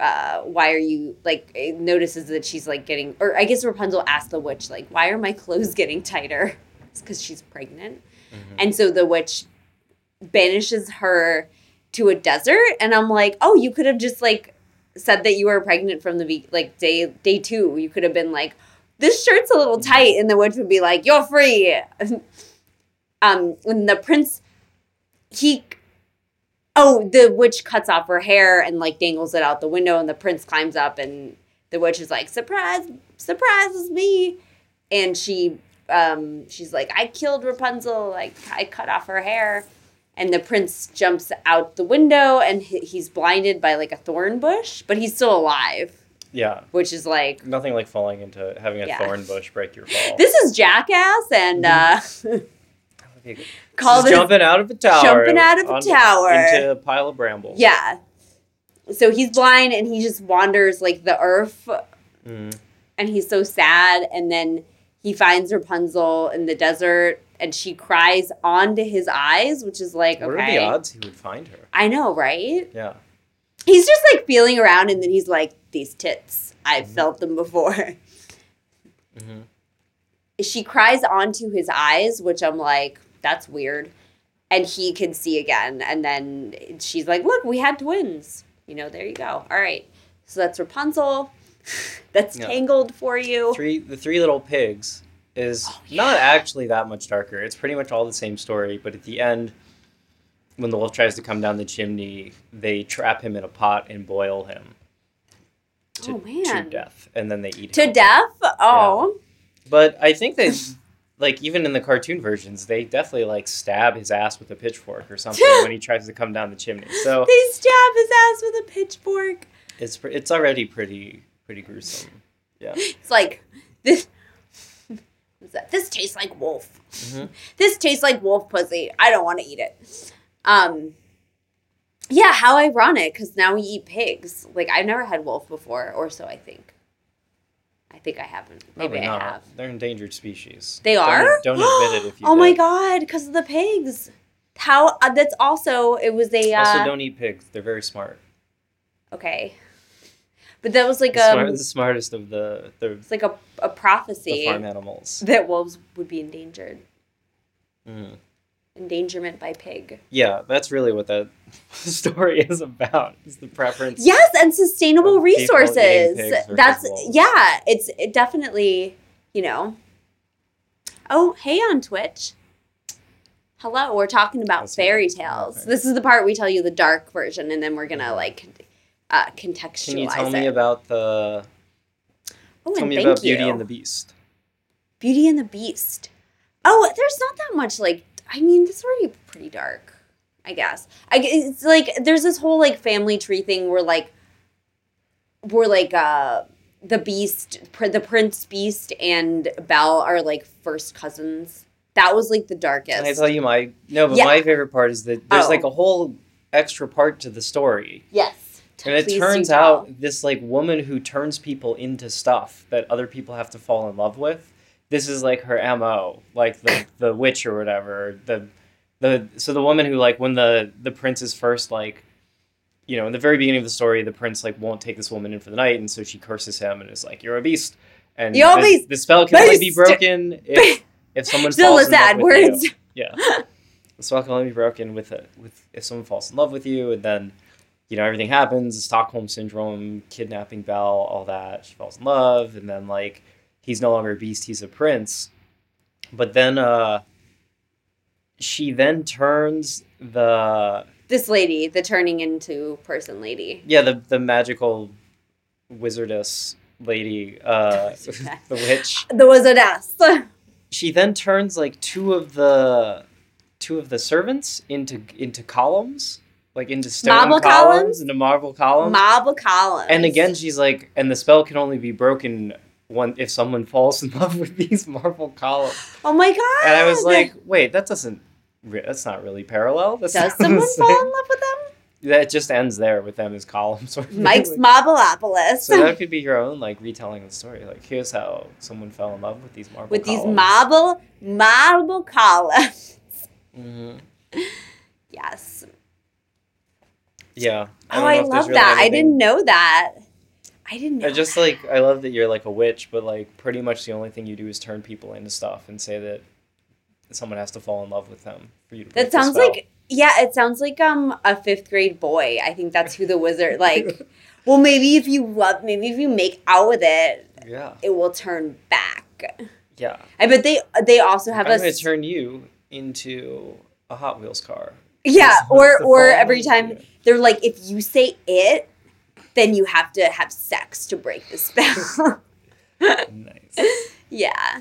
uh why are you like notices that she's like getting or I guess Rapunzel asked the witch like why are my clothes getting tighter? It's cuz she's pregnant. Mhm. And so the witch banishes her to a desert and I'm like, "Oh, you could have just like said that you were pregnant from the be- like day day 2. You could have been like, this shirt's a little tight and the witch would be like, "You're free." um and the prince he Oh, the witch cuts off her hair and like dangles it out the window and the prince climbs up and the witch is like, "Surprise, surprises me." And she um she's like, "I killed Rapunzel. Like I cut off her hair." and the prince jumps out the window and he's blinded by like a thorn bush but he's still alive Yeah. which is like Nothing like falling into having a Yeah. thorn bush break your fall. this is jackass and uh That would be good. Call this jumping out of a tower. jumping out of a tower. into a pile of brambles. yeah so he's blind and he just wanders like the earth Mhm. and he's so sad and then he finds rapunzel in the desert and she cries onto his eyes which is like What okay are the odds he would find her? i know right Yeah. he's just like feeling around and then he's like these tits i've Mhm. felt them before hmm she cries onto his eyes which i'm like that's weird. And he can see again. And then she's like look we had twins. You know there you go. All right. So that's rapunzel. That's Yeah. tangled for you. Three the three little pigs is Oh, not actually that much darker. It's pretty much all the same story, but at the end, when the wolf tries to come down the chimney, they trap him in a pot and boil him to, Oh, to death, and then they eat to him. To death oh. But I think that, like, even in the cartoon versions, they definitely like stab his ass with a pitchfork or something when he tries to come down the chimney. So they stab his ass with a pitchfork it's it's already pretty pretty gruesome. Yeah. it's like this what's that? this tastes like wolf Mhm. this tastes like wolf pussy i don't want to eat it um yeah how ironic because now we eat pigs like i've never had wolf before or so i think i think i haven't maybe Probably i not. have They're endangered species. they Don't- are Don't, admit it if you. oh my god because of the pigs how uh, that's also it was a uh, Also, don't eat pigs. They're very smart. okay but that was like The, a smart, the smartest of the the, it's like a, a the prophecy farm animals. that wolves would be endangered Mm. Endangerment by pig Yeah, that's really what that story is about. Is the preference. yes and sustainable Of people eating resources that's yeah it's it definitely you know oh hey on twitch hello we're talking about That's fairy tales this is the part we tell you the dark version and then we're gonna like uh contextualize Can you tell me about the? oh Tell and me thank about you Beauty and the Beast. beauty and the beast oh there's not that much like i mean it's already pretty dark i guess i it's like there's this whole like family tree thing where like where like uh the beast pr- the prince beast and belle are like first cousins that was like the darkest Can I tell you my no? But Yeah. my favorite part is that there's Oh. like a whole extra part to the story. yes And it Please turns out this like woman who turns people into stuff that other people have to fall in love with. This is like her mo, like the the witch or whatever. The the so the woman who like when the the prince is first like, you know, in the very beginning of the story, the prince like won't take this woman in for the night, and so she curses him and is like, "You're a beast." And You're the, beast. the spell can only be broken if if someone still falls the in love sad with you. words Yeah. the spell can only be broken with a, with if someone falls in love with you, and then you know everything happens. Stockholm syndrome, kidnapping Belle, all that. She falls in love, and then like he's no longer a beast; he's a prince. But then, uh, she then turns the this lady the turning into person lady yeah the the magical wizardess lady, uh, the witch. the wizardess she then turns like two of the two of the servants into into columns like into stone Marble columns, columns? into marble columns marble collins and again she's like and the spell can only be broken one if someone falls in love with these marble columns oh my god and i was like wait that doesn't re- that's not really parallel that's does someone fall in love with them that just ends there with them as columns Mike's Marbleopolis. so that could be your own like retelling of the story like here's how someone fell in love with these marble with these marble marble columns. Mhm. Yes. Yeah. oh, I if there's love really that. I didn't know that. I didn't know. I just like I love that you're like a witch, but like pretty much the only thing you do is turn people into stuff and say that someone has to fall in love with them for you to. that sounds like yeah. It sounds like um a fifth grade boy. I think that's who the wizard like. well, maybe if you love, maybe if you make out with it, yeah, it will turn back. yeah. I bet they they also have I'm a gonna turn you into a Hot Wheels car. yeah, or or every time they're like, if you say it, then you have to have sex to break the spell. Nice. yeah,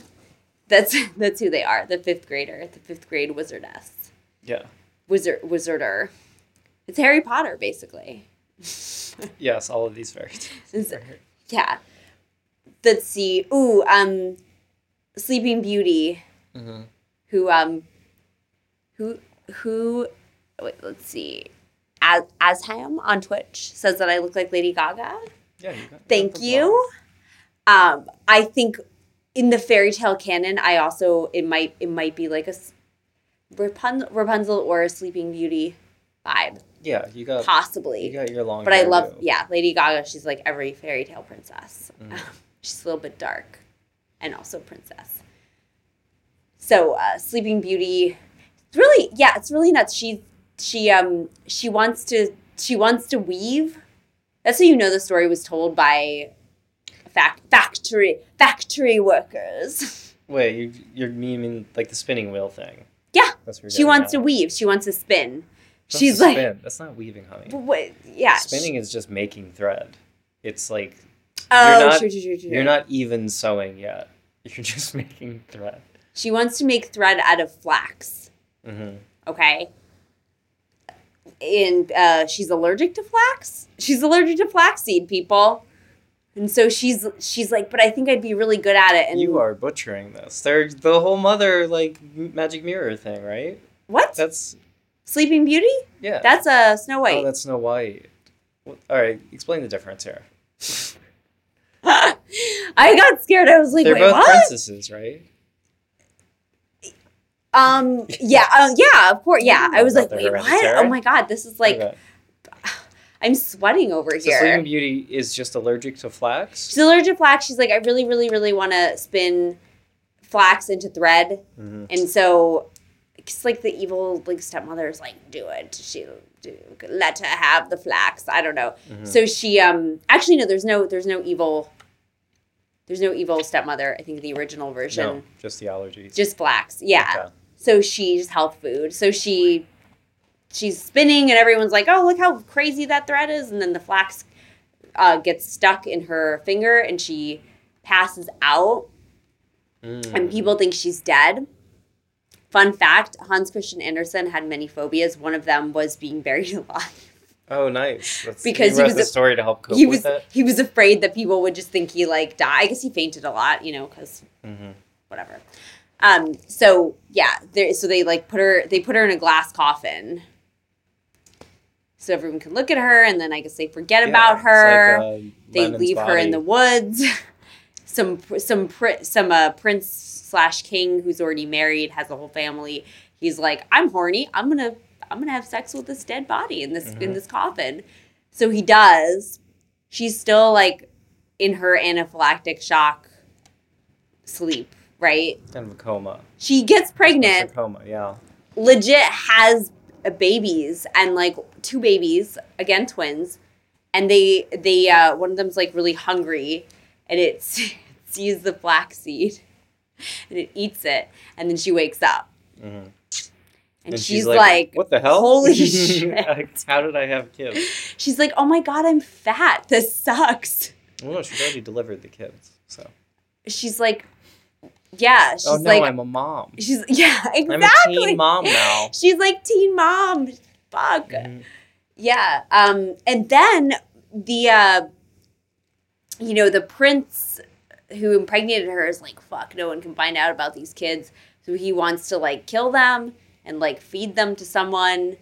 that's that's who they are. The fifth grader, the fifth grade wizardess, Yeah. wizard wizarder. It's Harry Potter, basically. Yes, all of these fairy tales. Yeah. Let's see. Ooh, um, Sleeping Beauty, hmm who um, who who, wait, let's see, As Asham on Twitch says that I look like Lady Gaga. Yeah. You got, Thank you. Um, I think in the fairy tale canon, I also it might it might be like a Rapunzel, Rapunzel or a Sleeping Beauty vibe, Yeah, you got. possibly. You got your long. But I love, too. yeah, Lady Gaga. She's like every fairy tale princess. Mm. she's a little bit dark, and also princess. So uh, Sleeping Beauty, it's really yeah, it's really nuts. She she um she wants to she wants to weave. That's how you know the story was told by fact factory factory workers. Wait, you you mean like the spinning wheel thing? Yeah, she wants at. to weave. She wants to spin. That's She's like, spin. That's not weaving, honey. what? Yeah. Spinning is just making thread. It's like oh, you're not- true, true, true, true. you're not even sewing yet. You're just making thread. She wants to make thread out of flax. hmm Okay. And uh, she's allergic to flax. She's allergic to flaxseed, people. And so she's she's like, but I think I'd be really good at it. And you are butchering this. They're the whole mother like magic mirror thing, right? what? That's Sleeping Beauty? yeah. That's a Snow White. Oh, that's Snow White. Well, all right, explain the difference here. I got scared. I was like, They're both what? princesses, right? Um, yeah, uh, yeah, of course, yeah. I was like, wait, what? Oh my god, this is like Okay. I'm sweating over So here. Sleeping Beauty is just allergic to flax. She's allergic to flax. She's like, I really, really, really want to spin flax into thread. hmm And so, it's like the evil like stepmother is like, do it. She do let her have the flax. I don't know. Mhm. So she um actually no, there's no there's no evil. There's no evil stepmother. I think the original version No, just the allergies. just flax. Yeah. Okay. So she's health food. So she she's spinning and everyone's like, oh look how crazy that thread is, and then the flax uh, gets stuck in her finger and she passes out Mm. and people think she's dead. Fun fact Hans Christian Andersen had many phobias. One of them was being buried alive. Oh, nice. That's, Because he wrote was the a- story to help cope he was with it. he was afraid that people would just think he like died. I guess he fainted a lot, you know, because hmm whatever. Um, so yeah, there, so they like put her they put her in a glass coffin. So everyone can look at her and then I guess they forget about her. uh, they leave her in the woods. some some some uh, prince slash king who's already married has a whole family. He's like, I'm horny. I'm gonna I'm gonna have sex with this dead body in this in Mhm. this coffin. So he does. She's still like in her anaphylactic shock sleep, right? kind of a coma. She gets pregnant coma, yeah. legit has uh, babies and like two babies again twins and they they uh one of them's like really hungry and it sees the flaxseed and it eats it and then she wakes up hmm and, she's, like, like "What the hell? "Holy shit." How did I have kids?" she's like oh my god i'm fat this sucks Well, no, she's already delivered the kids. So. she's like yeah she's oh no, like I'm a mom. she's yeah exactly. I'm a teen mom now. she's like teen mom fuck Mhm. Yeah. Um, and then the uh, you know, the prince who impregnated her is like, fuck, no one can find out about these kids. So he wants to like kill them and like feed them to someone.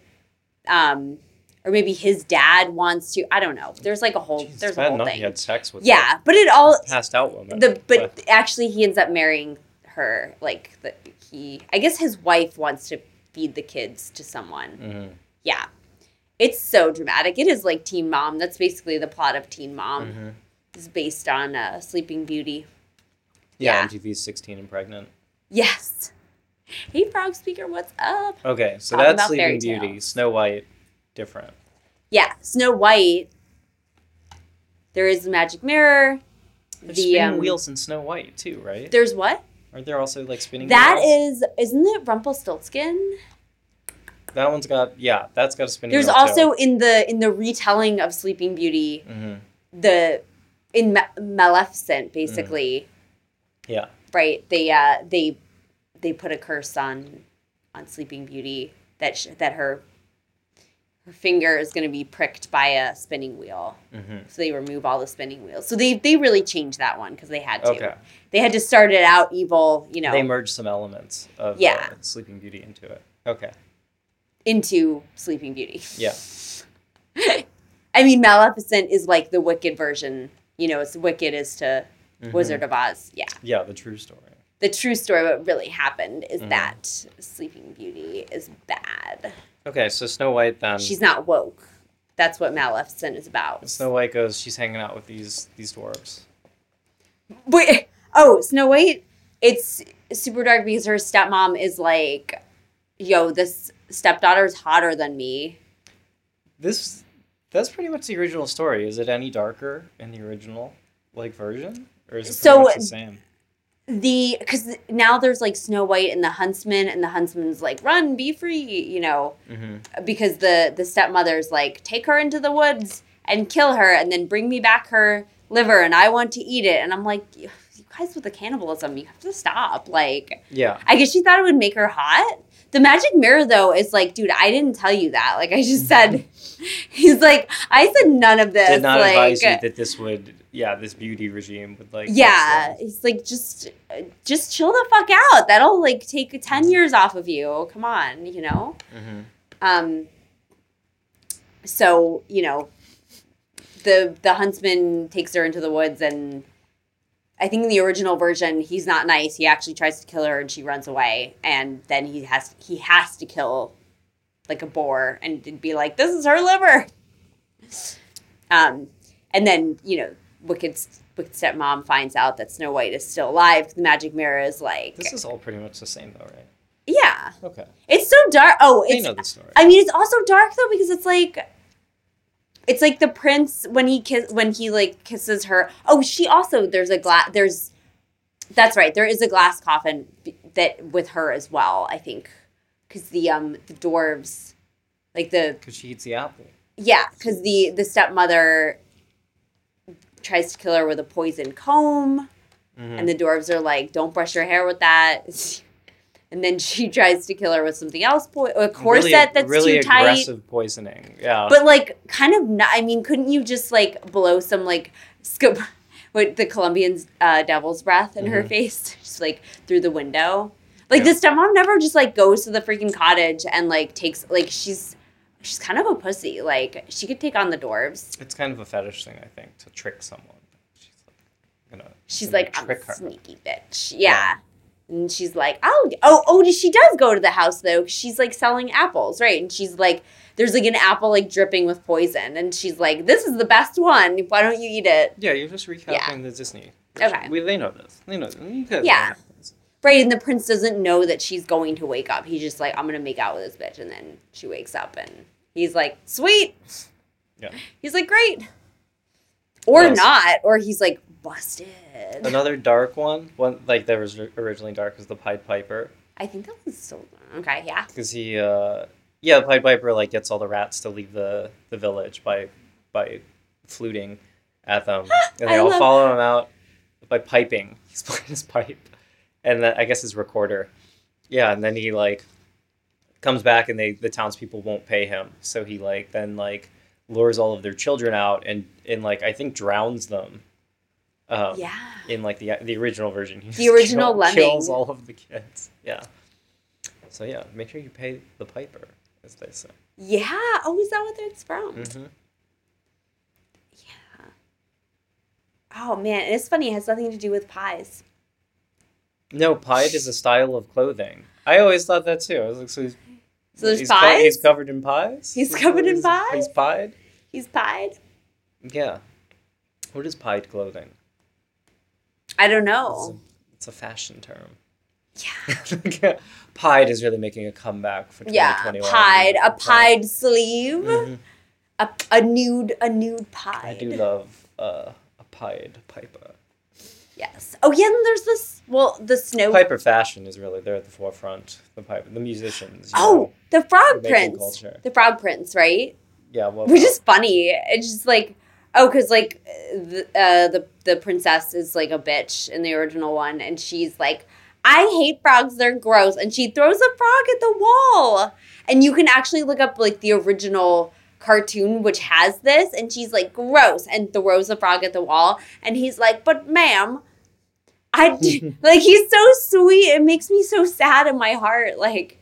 Um, or maybe his dad wants to. I don't know. There's like a whole Jesus, there's a whole thing. He had sex with Yeah, but it all passed out woman. the but actually he ends up marrying her like the, he I guess his wife wants to feed the kids to someone. Mhm. Yeah. It's so dramatic. It is like Teen Mom. That's basically the plot of Teen Mom. Mhm. It's based on uh, Sleeping Beauty. Yeah, Yeah. MTV's 16 and pregnant. Yes. Hey, Frog Speaker, what's up? Okay, so Talking that's Sleeping Beauty. Snow White, different. Yeah, Snow White. There is the magic mirror. There's The, spinning um, wheels in Snow White too, right? There's what? Aren't there also like spinning That is, isn't it Rumpelstiltskin? That one's got yeah, that's got a spinning There's also in the in the retelling of Sleeping Beauty, hmm the in Ma- Maleficent, basically, Yeah. right? They uh they they put a curse on on Sleeping Beauty that sh- that her her finger is going to be pricked by a spinning wheel. hmm So they remove all the spinning wheels. So they they really changed that one because they had to. Okay. They had to start it out evil, you know, They merged some elements of Yeah. uh, Sleeping Beauty into it. Okay. into Sleeping Beauty. Yeah. I mean, Maleficent is like the Wicked version. You know, it's Wicked is to Mhm. Wizard of Oz. Yeah. Yeah, the true story. The true story, what really happened, is Mhm. that Sleeping Beauty is bad. Okay, so Snow White then. She's not woke. That's what Maleficent is about. Snow White goes. She's hanging out with these these dwarves. Wait, oh, Snow White. It's super dark because her stepmom is like, "Yo, this stepdaughter's hotter than me." This that's pretty much the original story. Is it any darker in the original like version, or is it pretty So- much the same? The because now there's like Snow White and the huntsman, and the huntsman's like, "Run, be free," you know, Mm-hmm. because the the stepmother's like, "Take her into the woods and kill her, and then bring me back her liver, and I want to eat it." And I'm like, "You guys with the cannibalism, you have to stop." Like, Yeah. I guess she thought it would make her hot. The magic mirror, though, is like, dude, I didn't tell you that. Like, I just said, he's like, I said none of this. Did not like, advise you that this would, yeah, this beauty regime would like. yeah, he's like, just, just chill the fuck out. That'll like take ten years off of you. Come on, you know. Mhm. Um. So you know, the the huntsman takes her into the woods, and I think in the original version, he's not nice. He actually tries to kill her, and she runs away, and then he has he has to kill like a boar and be like, "This is her liver." Um, and then you know, Wicked Wicked stepmom finds out that Snow White is still alive. The magic mirror is like, This is all pretty much the same though, right? yeah, Okay. it's so dark. Oh, They it's know the story. I mean, it's also dark though because it's like, it's like the prince when he kiss when he like kisses her. Oh, she also there's a glass. There's, that's right. There is a glass coffin that with her as well. I think because the um the dwarves, like the Because she eats the apple. yeah, because the the stepmother tries to kill her with a poison comb, Mhm. and the dwarves are like, "Don't brush your hair with that." And then she tries to kill her with something else, po- a corset really, that's really too tight. aggressive poisoning. Yeah. But like, kind of not. I mean, couldn't you just like blow some like scoop with the Colombian uh, devil's breath in her Mhm. face, just like through the window? Like Yeah. the stepmom never just like goes to the freaking cottage and like takes like she's she's kind of a pussy. Like she could take on the dwarves. it's kind of a fetish thing, I think, to trick someone. She's like, gonna. She's gonna like I'm trick a her. sneaky bitch. Yeah. And she's like, oh, oh, oh, she does go to the house though. She's like selling apples, right? And she's like, there's like an apple like dripping with poison, and she's like, this is the best one. Why don't you eat it? Yeah, you're just recapping Yeah. the Disney. Okay. We, they know this. They know. Guys Yeah. Right, and the prince doesn't know that she's going to wake up. He's just like, I'm gonna make out with this bitch, and then she wakes up, and he's like, sweet. Yeah. He's like, great. Or Yes. not, or he's like, busted. Another dark one, one like that was originally dark, was the Pied Piper. I think that was so okay. Yeah. because he uh yeah the pied piper like gets all the rats to leave the the village by by fluting at them and they all follow him out by piping he's playing his pipe and then i guess his recorder yeah and then he like comes back and they the townspeople won't pay him so he like then like lures all of their children out and and like i think drowns them um, Yeah. in like the the original version. He The original kill- Lemming. kills all of the kids. Yeah. So yeah, make sure you pay the piper, as they say. Yeah. Oh, is that what it's from? Mm-hmm. Yeah. Oh man, and it's funny. It has nothing to do with pies. No, pied is a style of clothing. I always thought that too. I was like, so he's, So there's he's co- he's covered in pies. He's covered in pies? He's pied. He's pied. Yeah. What is pied clothing? I don't It's know. a, it's a fashion term. Yeah. pied is really making a comeback for 2021. Yeah. 2021. Pied. A pied sleeve. Mhm. A, a nude. A nude pied. I do love uh, a pied piper. Yes. Oh yeah. And there's this. Well, the snow. Piper fashion is really they're at the forefront. The pipe, the musicians. Oh, know. the frog prince. culture. The frog prince, right? yeah. Well, Which is funny. It's just like. Oh, because like the, uh, the the princess is like a bitch in the original one, and she's like, I hate frogs. They're gross. And she throws a frog at the wall. And you can actually look up like the original cartoon which has this and she's like gross and throws a frog at the wall and he's like but ma'am i like he's so sweet it makes me so sad in my heart like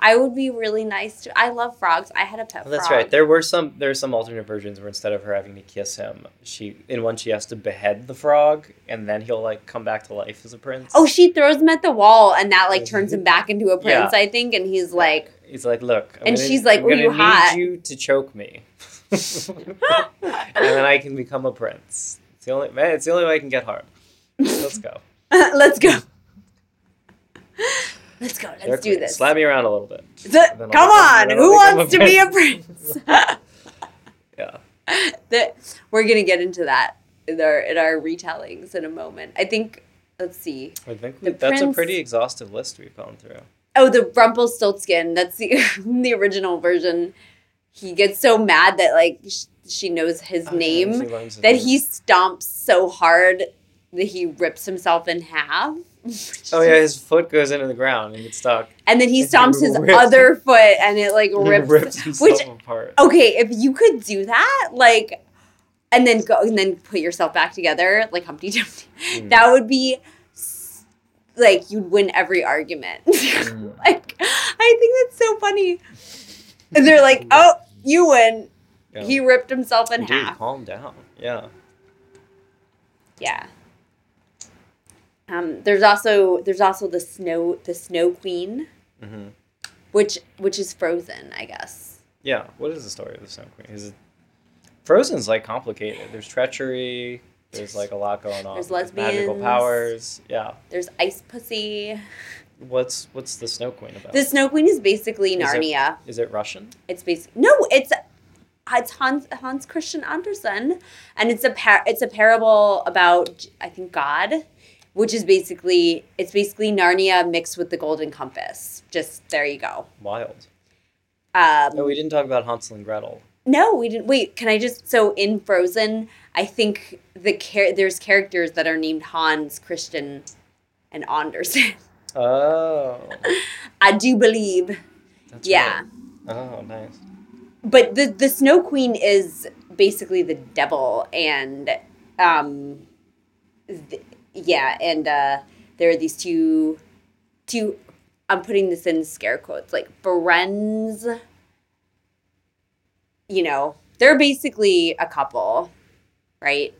i would be really nice to i love frogs i had a pet that's frog. right. There were some. There are some alternate versions where instead of her having to kiss him, she in one she has to behead the frog, and then he'll like come back to life as a prince. oh she throws him at the wall and that like mm-hmm. turns him back into a prince Yeah. i think and he's like He's like, look, I'm And gonna- she's like, I'm "Ooh, you need hot." you to choke me, and then I can become a prince. It's the only man. It's the only way I can get hard. Let's go. let's go let's go let's They're do this Slap me around a little bit. The- then I'll come on who wants to be a prince. prince Yeah. that we're gonna get into that in our in our retellings in a moment. I think let's see. I think The that's a pretty exhaustive list we've gone through. Oh, the Rumpelstiltskin. That's the the original version. He gets so mad that like sh- she knows his Oh, name that he stomps so hard that he rips himself in half. Oh yeah, his foot goes into the ground and gets stuck. And then he stomps his other foot and it like rips, rips himself which apart. okay, if you could do that, like, and then go and then put yourself back together, like Humpty Dumpty, Mm. that would be like you'd win every argument. Mm. like, I think that's so funny. And they're like, "Oh, you win." Yeah. He ripped himself in Dude, half. calm down. Yeah. Yeah. Um, there's also there's also the snow the snow queen, hmm which which is frozen, I guess. Yeah. What is the story of the Snow Queen? Is it Frozen's like complicated. There's treachery. There's like a lot going on. There's magical powers. Yeah. There's ice pussy. What's what's the Snow Queen about? The snow queen is basically Narnia. Is it Russian? It's basic. No, it's it's Hans Hans Christian Andersen, and it's a par- it's a parable about I think God, which is basically it's basically Narnia mixed with the Golden Compass. Just there you go. Wild. Um, Oh, we didn't talk about Hansel and Gretel. no, we didn't. Wait, can I just so in Frozen? I think the char- there's characters that are named Hans Christian and Andersen. Oh. I do believe. That's Yeah. right. Oh, nice. but the the snow queen is basically the devil and um th- yeah and uh there are these two two i'm putting this in scare quotes like friends you know they're basically a couple right?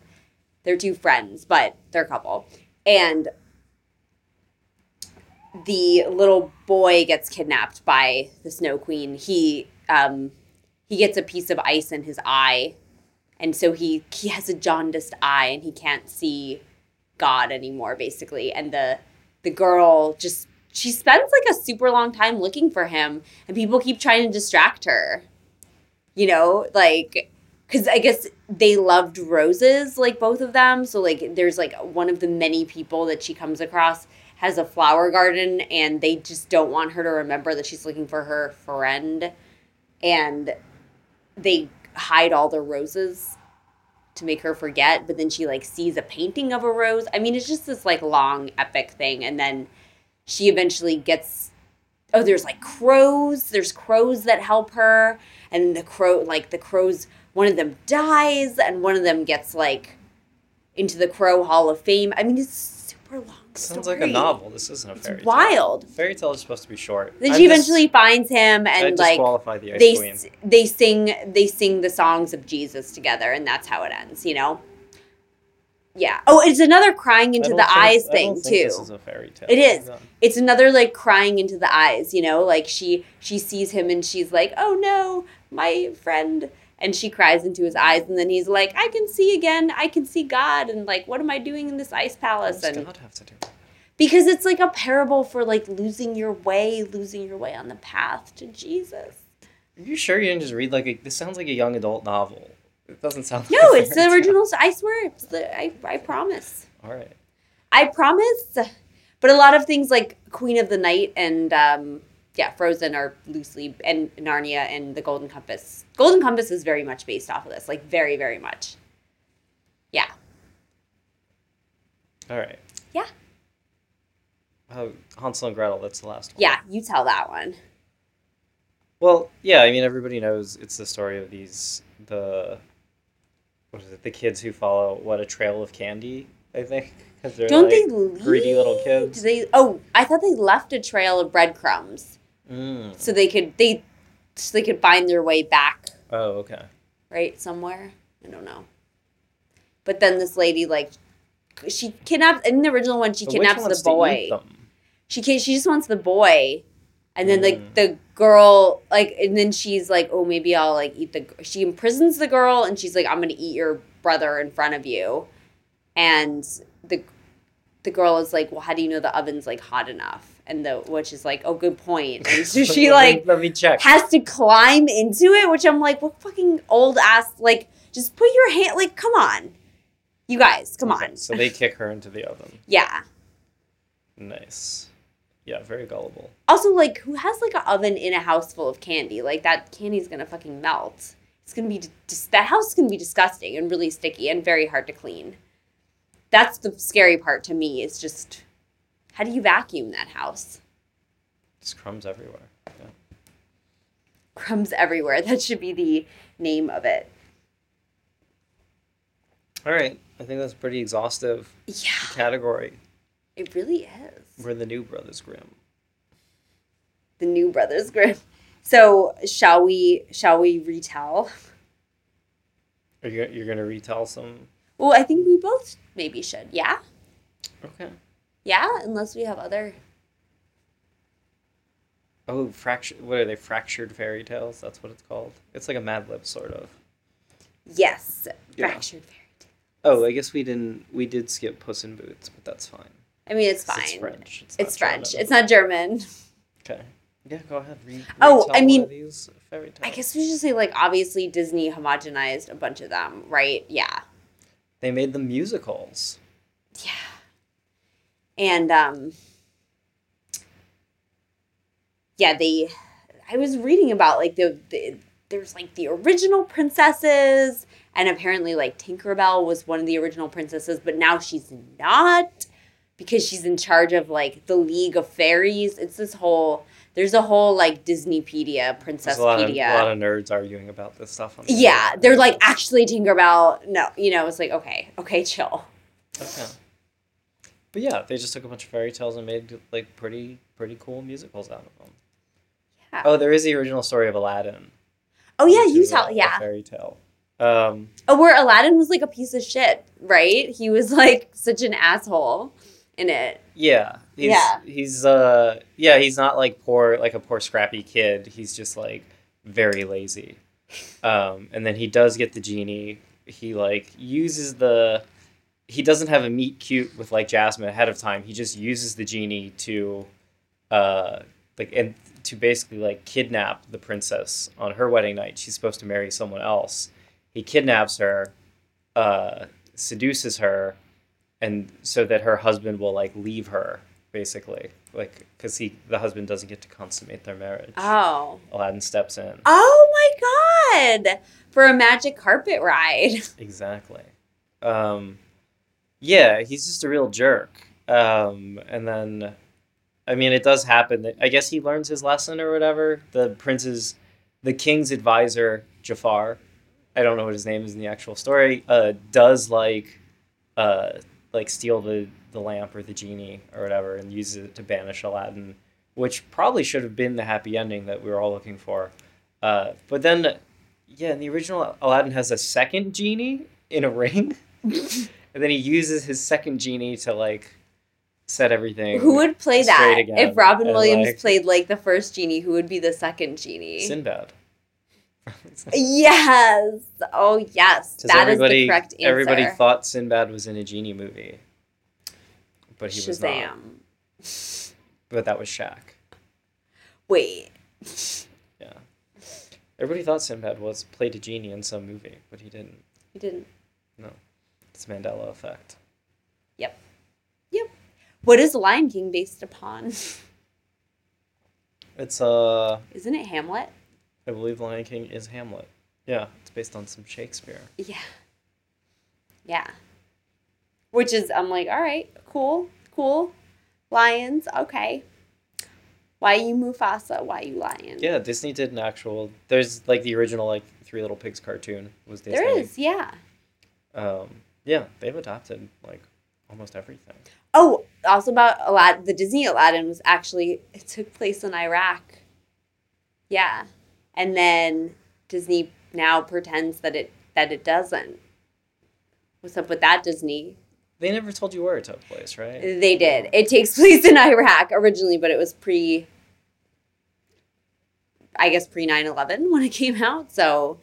They're two friends but they're a couple. And the little boy gets kidnapped by the snow queen. He um he gets a piece of ice in his eye and so he he has a jaundiced eye and he can't see god anymore basically. And the the girl just she spends like a super long time looking for him and people keep trying to distract her. You know like because i guess they loved roses like both of them. So like there's like one of the many people that she comes across has a flower garden and they just don't want her to remember that she's looking for her friend. And they hide all the roses to make her forget but then she like sees a painting of a rose. I mean it's just this like long epic thing and then she eventually gets oh there's like crows. There's crows that help her and the crow like the crows one of them dies and one of them gets like into the crow hall of fame. I mean it's super long Sounds story. like a novel. This isn't a it's fairy tale. wild Fairy tale is supposed to be short. then she eventually finds him and like the they Queen. they sing they sing the songs of Jesus together, and that's how it ends. You know. Yeah. Oh, it's another crying into the think- eyes thing too. This is a fairy tale. It is. On. It's another like crying into the eyes. You know, like she she sees him and she's like, "Oh no, my friend." And she cries into his eyes, and then he's like, "I can see again. I can see God." And like, what am I doing in this ice What palace? does And God have to do? because it's like a parable for like losing your way, losing your way on the path to Jesus. Are you sure you didn't just read like a? This sounds like a young adult novel. It doesn't sound. Like No, it's the original. I swear, it's the. I I promise. All right. I promise. But a lot of things like Queen of the Night and um, yeah, Frozen are loosely and Narnia and the Golden Compass. Golden Compass is very much based off of this, like very very much. Yeah. All right. Yeah. Oh, Hansel and Gretel. That's the last one. Yeah, you tell that one. Well, yeah. I mean, everybody knows it's the story of these the what is it? The kids who follow what a trail of candy. I think because they're Don't like they leave? greedy little kids. They oh, I thought they left a trail of breadcrumbs Mm. so they could they so they could find their way back Oh, okay. right somewhere. I don't know. But then this lady like she kidnaps in the original one she But kidnaps the boy. She can, she just wants the boy. And then Mm. like the girl like and then she's like oh maybe I'll like eat the she imprisons the girl and she's like I'm going to eat your brother in front of you. And the the girl is like well how do you know the oven's like hot enough? And the which is like oh good point. And so she like let me check. has to climb into it, which I'm like, what fucking old ass like just put your hand like come on. You guys, come on. So they kick her into the oven. Yeah. Nice. Yeah, very gullible. Also, like, who has like an oven in a house full of candy? Like that candy's gonna fucking melt. It's gonna be just that house is gonna be disgusting and really sticky and very hard to clean. That's the scary part to me. Is just how do you vacuum that house? Just crumbs everywhere. Yeah. Crumbs everywhere. That should be the name of it. All right. I think that's a pretty exhaustive Yeah, category. it really is. We're the new Brothers Grimm. The new Brothers Grimm. So shall we? Shall we retell? Are you you're gonna retell some? Well, I think we both maybe should. Yeah, Okay. Yeah. Unless we have other. Oh, fracture. What are they? Fractured fairy tales. That's what it's called. It's like a Mad Lib sort of. Yes, Yeah. fractured fairy tale. Oh, I guess we didn't. We did skip Puss in Boots, but that's fine. I mean, it's fine. It's French. It's, It's French. German. It's not German. Okay. Yeah, go ahead. Re- Oh, I mean- these fairy tales. I guess we should say like obviously Disney homogenized a bunch of them, right? Yeah, they made them musicals. yeah. And um, yeah, they. I was reading about like the, the there's like the original princesses, and apparently like Tinkerbell was one of the original princesses, but now she's not because she's in charge of like the League of Fairies. It's this whole. There's a whole like Disneypedia, There's a lot, of, a lot of nerds arguing about this stuff. On the Yeah, they're like actually Tinkerbell. No, you know, it's like okay, okay, chill. Okay. But yeah, they just took a bunch of fairy tales and made like pretty pretty cool musicals out of them. Yeah. Oh, there is the original story of Aladdin. Oh yeah, you a- tell. a Yeah. fairy tale. Um, Oh, where Aladdin was like a piece of shit, right? He was like such an asshole in it. yeah. He's, Yeah. He's uh yeah, he's not like poor like a poor scrappy kid. He's just like very lazy. Um, and then he does get the genie. He like uses the he doesn't have a meet cute with like Jasmine ahead of time. He just uses the genie to uh like and to basically like kidnap the princess on her wedding night. She's supposed to marry someone else. He kidnaps her, uh, seduces her, and so that her husband will like leave her basically, like because he the husband doesn't get to consummate their marriage. Oh. Aladdin steps in. Oh my god! For a magic carpet ride. Exactly. Um, yeah, he's just a real jerk. Um, and then, I mean, it does happen that I guess he learns his lesson or whatever. The prince's, the king's advisor, Jafar, I don't know what his name is in the actual story, uh, does like, uh, like steal the, the lamp or the genie or whatever and uses it to banish Aladdin, which probably should have been the happy ending that we were all looking for. Uh, but then, yeah, in the original, Aladdin has a second genie in a ring, and then he uses his second genie to like set everything. Who would play that? again, If Robin and, Williams like- played like the first genie, who would be the second genie? Sinbad? yes. Oh yes. That is the correct answer. everybody thought Sinbad was in a genie movie, but he was not. Shazam. But that was Shaq. Wait. Yeah, everybody thought Sinbad was played a genie in some movie, but he didn't. He didn't. It's Mandela effect. Yep. Yep. What is Lion King based upon? It's uh, Isn't it Hamlet? I believe Lion King is Hamlet. Yeah, it's based on some Shakespeare. Yeah. Yeah. Which is, I'm like, all right, cool, cool. Lions, okay. Why you Mufasa? Why you lion? Yeah, Disney did an actual. There's like the original like Three Little Pigs cartoon was Disney. there is, yeah. Um, yeah, they've adopted like almost everything. Oh, also about Aladdin. The Disney Aladdin was actually it took place in Iraq. Yeah, and then Disney now pretends that it that it doesn't. What's up with that, Disney? They never told you where it took place, right? They did. It takes place in Iraq originally, but it was pre. I guess pre 9 11 when it came out. So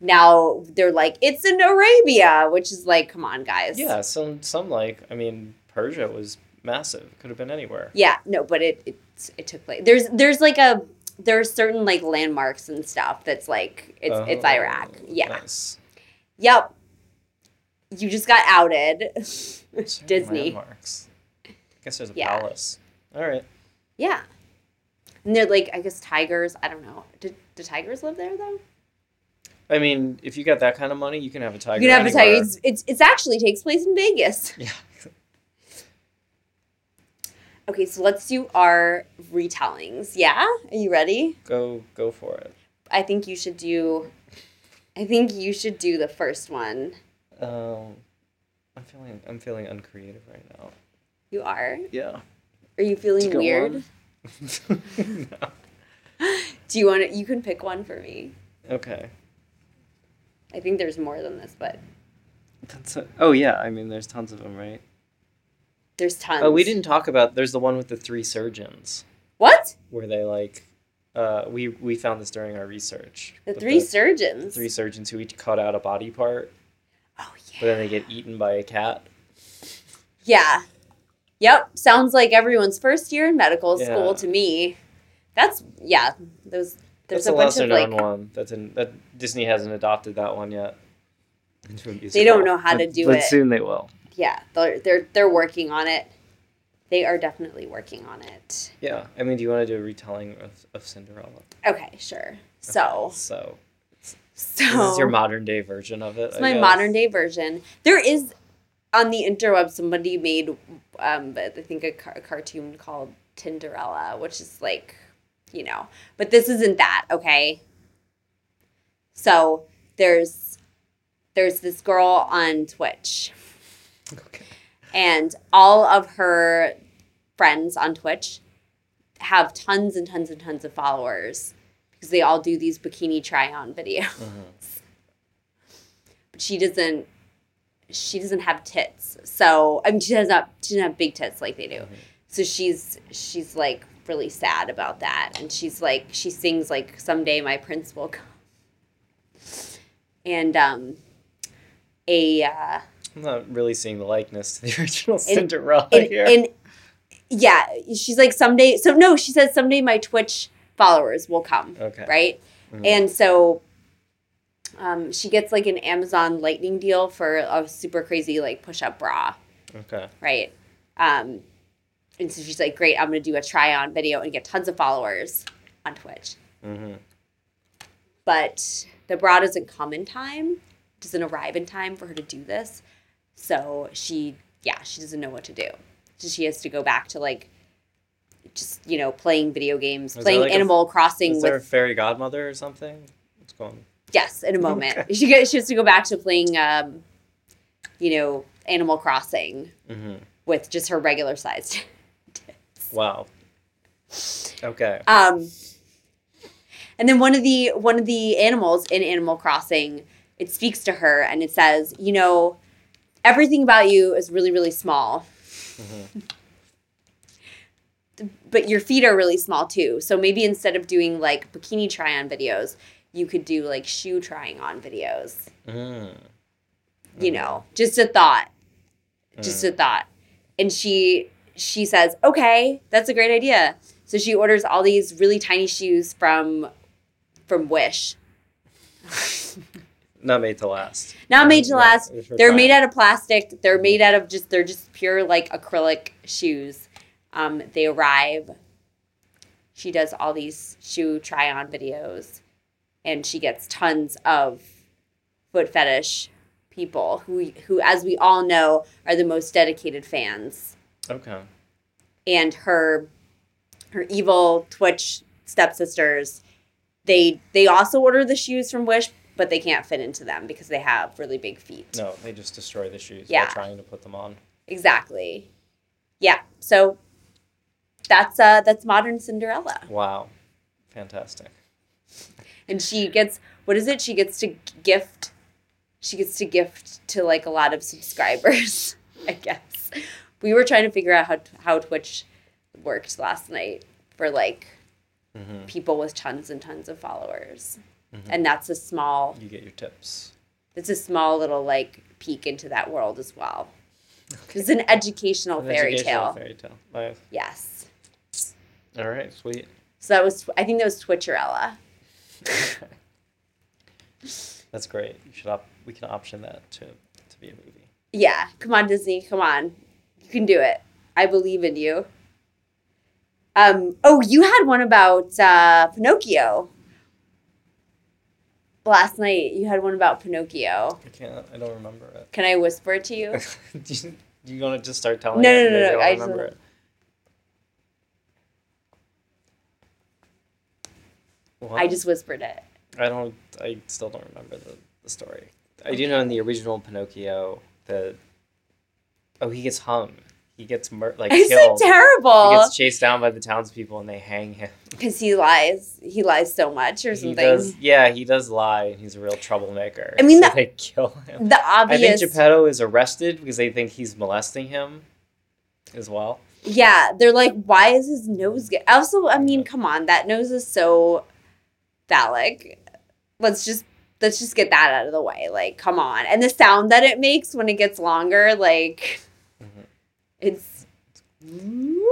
now they're like, it's in Arabia, which is like, come on, guys. Yeah, some some like I mean Persia was massive. Could have been anywhere. Yeah, no, but it it, it took place. There's there's like a there's certain like landmarks and stuff that's like it's it's Oh, Iraq. Yeah. Nice. Yep. You just got outed. Disney. landmarks. I guess there's a Yeah. palace. All right. Yeah. And they're like, I guess tigers. I don't know. Do, do tigers live there though? I mean, if you got that kind of money, you can have a tiger. you can have a tiger. It's, it's it's actually takes place in Vegas. Yeah. Okay, so let's do our retellings. Yeah, are you ready? Go go for it. I think you should do. I think you should do the first one. Um, I'm feeling I'm feeling uncreative right now. You are. Yeah. Are you feeling weird? No. Do you want to? You can pick one for me. Okay. I think there's more than this, but That's a, oh yeah. I mean, there's tons of them, right? there's tons. Oh, we didn't talk about. There's the one with the three surgeons What? where they like. Uh, we we found this during our research. The But three surgeons. The three surgeons who each cut out a body part, Oh yeah. but then they get eaten by a cat. Yeah. Yep. Sounds like everyone's first year in medical school Yeah. to me. That's yeah. Those there's That's a a lesser of like known one. That's in that Disney hasn't adopted that one yet. into a They don't know how to do but it. But soon they will. yeah they're they're they're working on it. They are definitely working on it. Yeah, I mean, do you want to do a retelling of, of Cinderella? Okay, sure. So so so this is your modern day version of it. It's my modern day version. There is on the interweb somebody made um I think a, car- a cartoon called Tinderella, which is like, you know, but this isn't that, okay? So, there's there's this girl on Twitch Okay. and all of her friends on Twitch have tons and tons and tons of followers because they all do these bikini try on videos. Mhm. But she doesn't she doesn't have tits. So I mean she does not she doesn't have big tits like they do. Mhm. So she's she's like really sad about that. And she's like she sings like someday my prince will come. And um a uh I'm not really seeing the likeness to the original Cinderella and, here. and yeah, she's like someday. So no, she says someday my Twitch followers will come, okay. right? Mhm. And so, um, she gets like an Amazon Lightning deal for a super crazy like push up bra, okay. right? Um, and so she's like, great, I'm gonna do a try on video and get tons of followers on Twitch. hmm But the bra doesn't come in time, doesn't arrive in time for her to do this. So she, yeah, she doesn't know what to do. So she has to go back to like, just you know, playing video games, Is playing like a- Animal Crossing Is with there a fairy godmother or something? What's going? on? yes, in a moment. Okay. She gets, she has to go back to playing, um, you know, Animal Crossing hmm with just her regular sized. Wow. Okay. Um, and then one of the one of the animals in Animal Crossing, it speaks to her and it says, you know, everything about you is really really small, hmm but your feet are really small too. So maybe instead of doing like bikini try on videos, you could do like shoe trying on videos. Mm. You know, just a thought, just a thought. And she she says, okay, that's a great idea. So she orders all these really tiny shoes from from Wish. Not made to last. Not made to last. They're made out of plastic. They're made out of just they're just pure like acrylic shoes. Um, they arrive. She does all these shoe try on videos, and she gets tons of foot fetish people who who, as we all know, are the most dedicated fans. Okay. and her her evil Twitch stepsisters. They they also order the shoes from Wish, but they can't fit into them because they have really big feet. No, they just destroy the shoes Yeah. by trying to put them on. Exactly. Yeah. So that's uh that's modern Cinderella. Wow. Fantastic. And she gets what is it? She gets to gift she gets to gift to like a lot of subscribers, I guess. We were trying to figure out how how Twitch worked last night for like hmm people with tons and tons of followers. Mhm. And that's a small You get your tips. it's a small little like peek into that world as well. It's an educational An fairy educational tale. Fairy tale. Nice. Yes. All right, sweet. So that was I think that was Twitcherella. That's great. You should op- we can option that to to be a movie. Yeah, come on, Disney, come on, you can do it. I believe in you. Um. Oh, you had one about uh, Pinocchio. Last night, you had one about Pinocchio. I can't. I don't remember it. Can I whisper it to you? do you, you want to just start telling? No, no, no, no, I'll I just remember wanna- it. What? I just whispered it. I don't. I still don't remember the, the story. I do know in the original Pinocchio the. Oh, he gets hung. He gets mur- like It's killed. so terrible He gets chased down by the townspeople and they hang him. because he lies. He lies so much or He something. does. Yeah, he does lie. He's a real troublemaker. I mean, so the- they kill him. The obvious. I think. Geppetto is arrested because they think he's molesting him, as well. Yeah, they're like, why is his nose get? Also, I mean, come on, that nose is so phallic. Let's just let's just get that out of the way. Like, come on, and the sound that it makes when it gets longer, like, Mhm. it's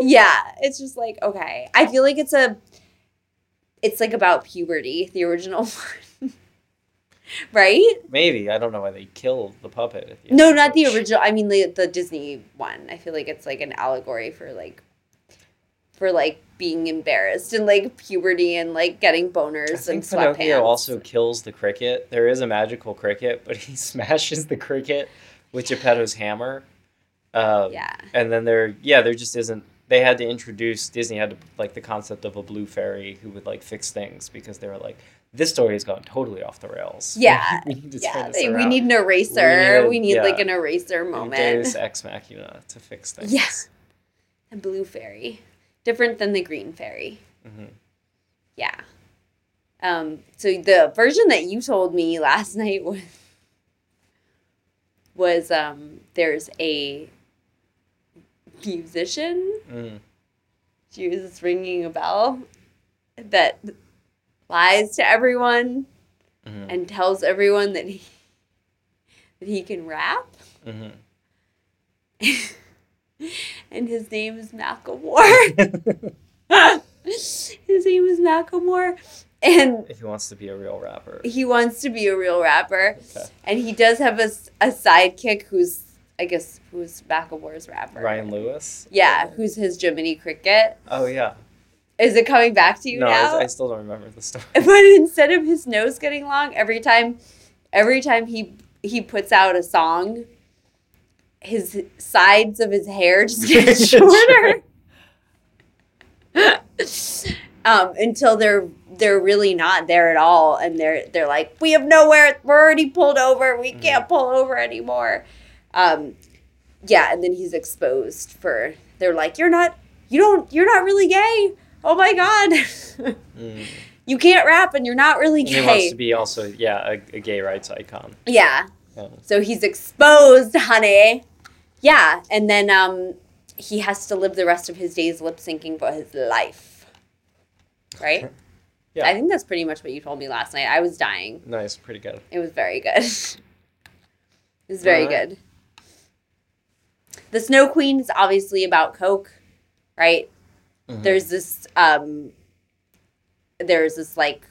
yeah, it's just like okay. I feel like it's a, it's like about puberty, the original one, right? Maybe I don't know why they killed the puppet. at the end No, not the original. I mean the the Disney one. I feel like it's like an allegory for like for like being embarrassed and like puberty and like getting I boners and think sweatpants. Pinocchio also kills the cricket. There is a magical cricket, but he smashes the cricket with Geppetto's hammer. Um, Yeah. And then there, yeah, there just isn't. They had to introduce Disney had to like the concept of a blue fairy who would like fix things because they were like, this story has gone totally off the rails. Yeah, we need to Yeah, they- we need an eraser. We We need need, a- like an eraser moment. Deus ex machina to fix things. Yeah. A blue fairy, different than the green fairy. Mhm. Yeah. Um. So the version that you told me last night was was um. There's a musician Mm. she was ringing a bell that lies to everyone Mhm. and tells everyone that he that he can rap Mhm. and his name is Macklemore. his name is Macklemore and if he wants to be a real rapper. he wants to be a real rapper Okay. and he does have a, a sidekick who's I guess who's Macklemore's rapper. Ryan Lewis. Yeah, who's his Jiminy Cricket. Oh yeah. Is it coming back to you No, now? I, I still don't remember the story. but instead of his nose getting long every time every time he he puts out a song his sides of his hair just get shorter um until they're they're really not there at all and they're they're like we have nowhere we're already pulled over we can't pull over anymore um yeah and then he's exposed for they're like you're not you don't you're not really gay oh my god Mm. you can't rap and you're not really And he wants to be also, yeah, a, a gay rights icon. yeah. Yeah. So he's exposed, honey. Yeah, and then um he has to live the rest of his days lip syncing for his life. Right? Yeah. I think that's pretty much what you told me last night. I was dying. Nice, pretty good. It was very good. it was very Alright. good. The Snow Queen is obviously about Coke, right? Mhm. There's this um there's this like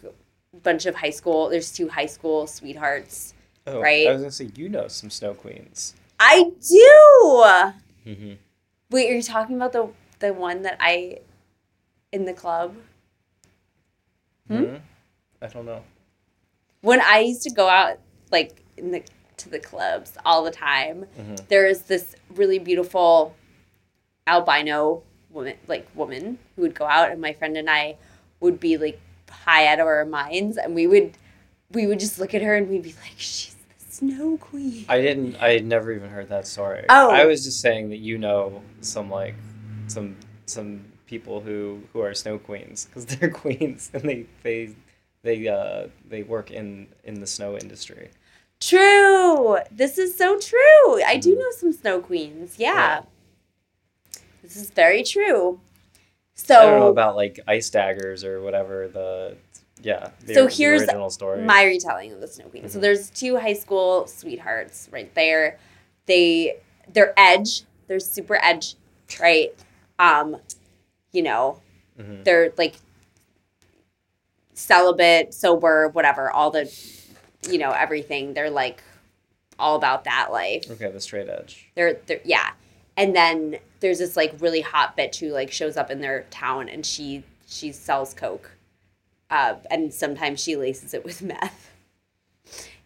bunch of high school there's two high school sweethearts. Oh, right? I was gonna say you know some snow queens. I do. Mm-hmm. Wait, are you talking about the the one that I in the club? Hmm? I don't know. When I used to go out like in the to the clubs all the time, Mhm. there is this really beautiful albino woman like woman who would go out and my friend and I would be like high out of our minds and we would we would just look at her and we'd be like she's snow queen I didn't. I had never even heard that story. Oh. I was just saying that you know some like some some people who who are snow queens because they're queens and they they they uh they work in in the snow industry. true this is so true I do Mhm. know some snow queens yeah, Yeah. this is very true so I don't know about like ice daggers or whatever the yeah. So here's my retelling of the Snow Queen. So Mhm. there's two high school sweethearts right there. They they're edge. They're super edge, right? Um, you know, Mhm. they're like celibate, sober, whatever, all the you know, everything. They're like all about that life. Okay, the straight edge. They're they're yeah. And then there's this like really hot bitch who like shows up in their town and she she sells coke. Uh, and sometimes she laces it with meth.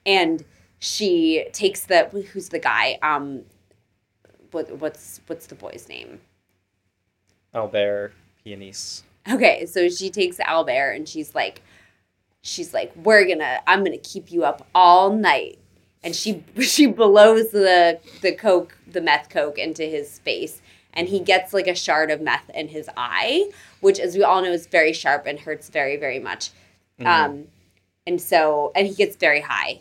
And she takes the who's the guy? Um what what's what's the boy's name? Albert Pianiste. Okay, so she takes Albert and she's like, she's like, we're gonna, I'm gonna keep you up all night, and she she blows the the coke, the meth coke into his face, and he gets like a shard of meth in his eye, which, as we all know, is very sharp and hurts very very much. Mhm. Um, and so, and he gets very high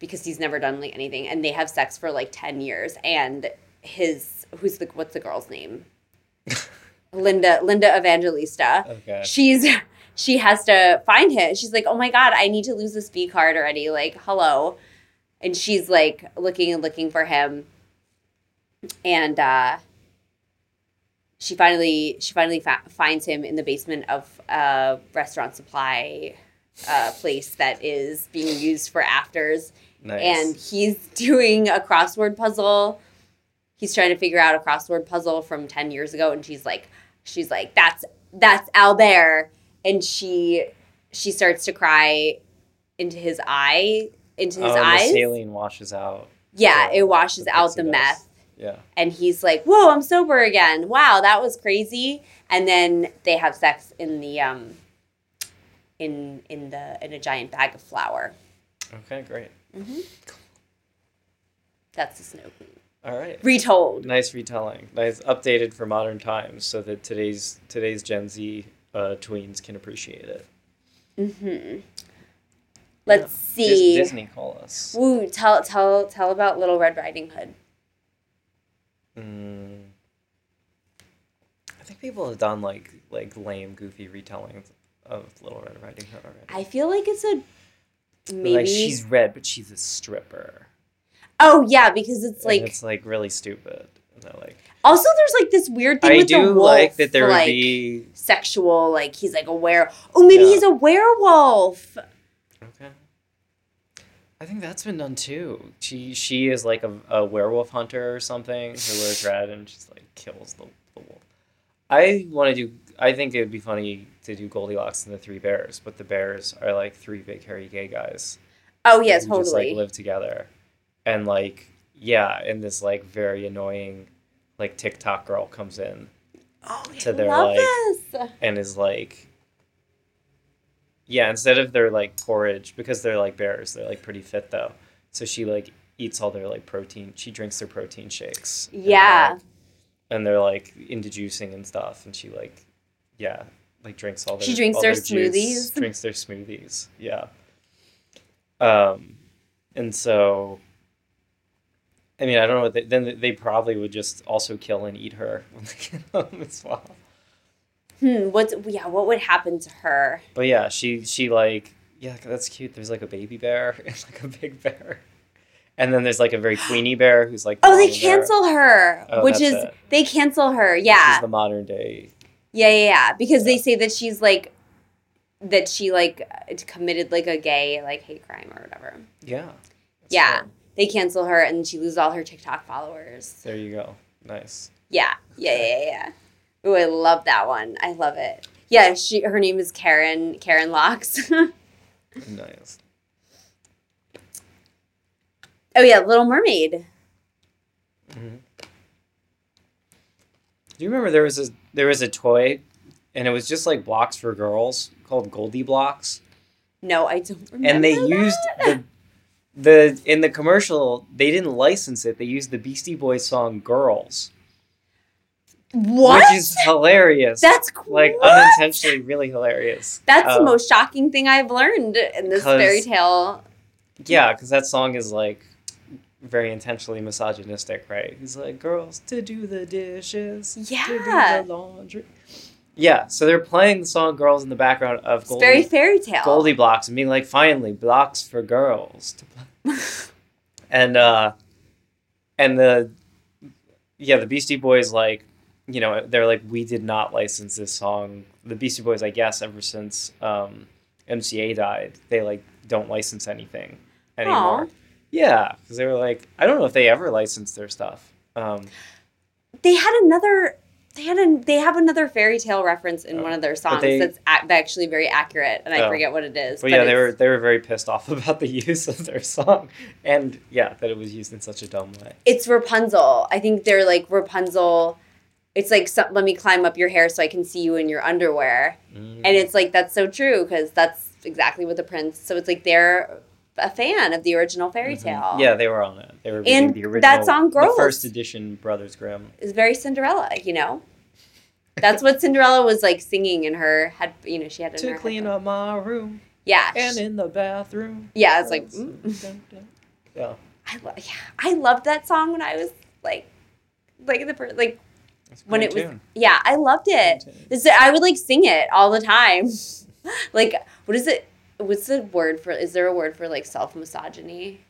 because he's never done like anything, and they have sex for like ten years, and his who's the what's the girl's name? Linda Linda Evangelista. okay. She's she has to find him. She's like, "Oh my god, I need to lose this B card already." Like, hello. And she's like looking and looking for him. And uh she finally she finally fa- finds him in the basement of a restaurant supply uh, place that is being used for afters Nice. and he's doing a crossword puzzle. He's trying to figure out a crossword puzzle from 10 years ago and she's like she's like that's that's Albert and she she starts to cry into his eye into his oh, eyes. the saline washes out. yeah, it washes out the mess. meth Yeah. and he's like, "Whoa, I'm sober again. Wow, that was crazy." And then they have sex in the um in in the in a giant bag of flour. Okay, great. Mm-hmm. That's the Snow Queen. All right. Retold. Nice retelling. Nice updated for modern times, so that today's today's Gen Z uh, tweens can appreciate it. Mm-hmm. Let's Yeah. Dis- see. Disney call us. Woo, tell tell tell about Little Red Riding Hood. Mm. I think people have done like like lame, goofy retellings of Little Red Riding Hood already. I feel like it's a maybe. Like she's red, but she's a stripper. oh yeah, because it's And like it's like really stupid. And they're like, also there's like this weird thing I with the do wolf, like that there would like, be sexual like he's like a were. Oh, maybe Yeah. he's a werewolf. I think that's been done too. She she is like a, a werewolf hunter or something who wears red and just like kills the, the wolf. I want to do. I think it would be funny to do Goldilocks and the Three Bears, but the bears are like three big hairy gay guys. Oh yes, totally. Just like live together, and like yeah, and this like very annoying like TikTok girl comes in oh, to their, like, this. and is like yeah instead of their like porridge because they're like bears they're like pretty fit though so she like eats all their like protein she drinks their protein shakes and, Yeah. like- and they're like into juicing and stuff and she like yeah like drinks all their She drinks their juice, smoothies? drinks their smoothies yeah um and so I mean, I don't know what they, then they probably would just also kill and eat her when they get home as well. Hmm. What's yeah? What would happen to her? But yeah, she she like yeah, that's cute. There's like a baby bear and like a big bear, and then there's like a very queenie bear who's like. the Oh, they mommy bear. cancel her, Oh, which is it. they cancel her. She's Yeah, the modern day. yeah, yeah, yeah. Because they say that she's like that she like committed like a gay like hate crime or whatever. Yeah. Yeah. They cancel her and she loses all her TikTok followers. There you go. Nice. Yeah, yeah, yeah, yeah. Ooh, I love that one. I love it. Yeah, she her name is Karen Karen Locks. Nice. oh yeah, Little Mermaid. Mhm. Do you remember there was a there was a toy, and it was just like blocks for girls called GoldieBlox, No, I don't remember. and they that. used the the in the commercial they didn't license it. They used the Beastie Boys song "Girls," what? which is hilarious. That's like what? unintentionally really hilarious. That's the Um, most shocking thing I've learned in this fairy tale. Yeah, because that song is like very intentionally misogynistic, right? He's like, girls to do the dishes, yeah. to do the laundry. Yeah, so they're playing the song "Girls" in the background of Goldie, very fairy tale. GoldieBlox and being like, finally, blocks for girls to play. and uh, and the yeah, the Beastie Boys like, you know, they're like, we did not license this song. The Beastie Boys, I guess, ever since um, MCA died, they like don't license anything anymore. Aw. Yeah, because they were like, I don't know if they ever licensed their stuff. Um, They had another. They had a. They have another fairy tale reference in Oh. one of their songs they- that's ac- actually very accurate, and I Oh. forget what it is. but yeah, they were they were very pissed off about the use of their song, and yeah, that it was used in such a dumb way. It's Rapunzel. I think they're like Rapunzel. It's like some, let me climb up your hair so I can see you in your underwear, Mm. and it's like that's so true because that's exactly what the prince. So it's like they're a fan of the original fairy Mhm. tale. Yeah, they were on it. They were And reading the original. that song, the Girls. first edition Brothers Grimm. is very Cinderella. You know, that's what Cinderella was like singing in her had. You know, she had To clean up my room Yeah, and in the bathroom. yeah. It's like. mm. Yeah, I lo- yeah, I loved that song when I was like, like the per- like when it was tune. yeah, I loved it. This- I would like sing it all the time. like, what is it? What's the word for? Is there a word for like self misogyny?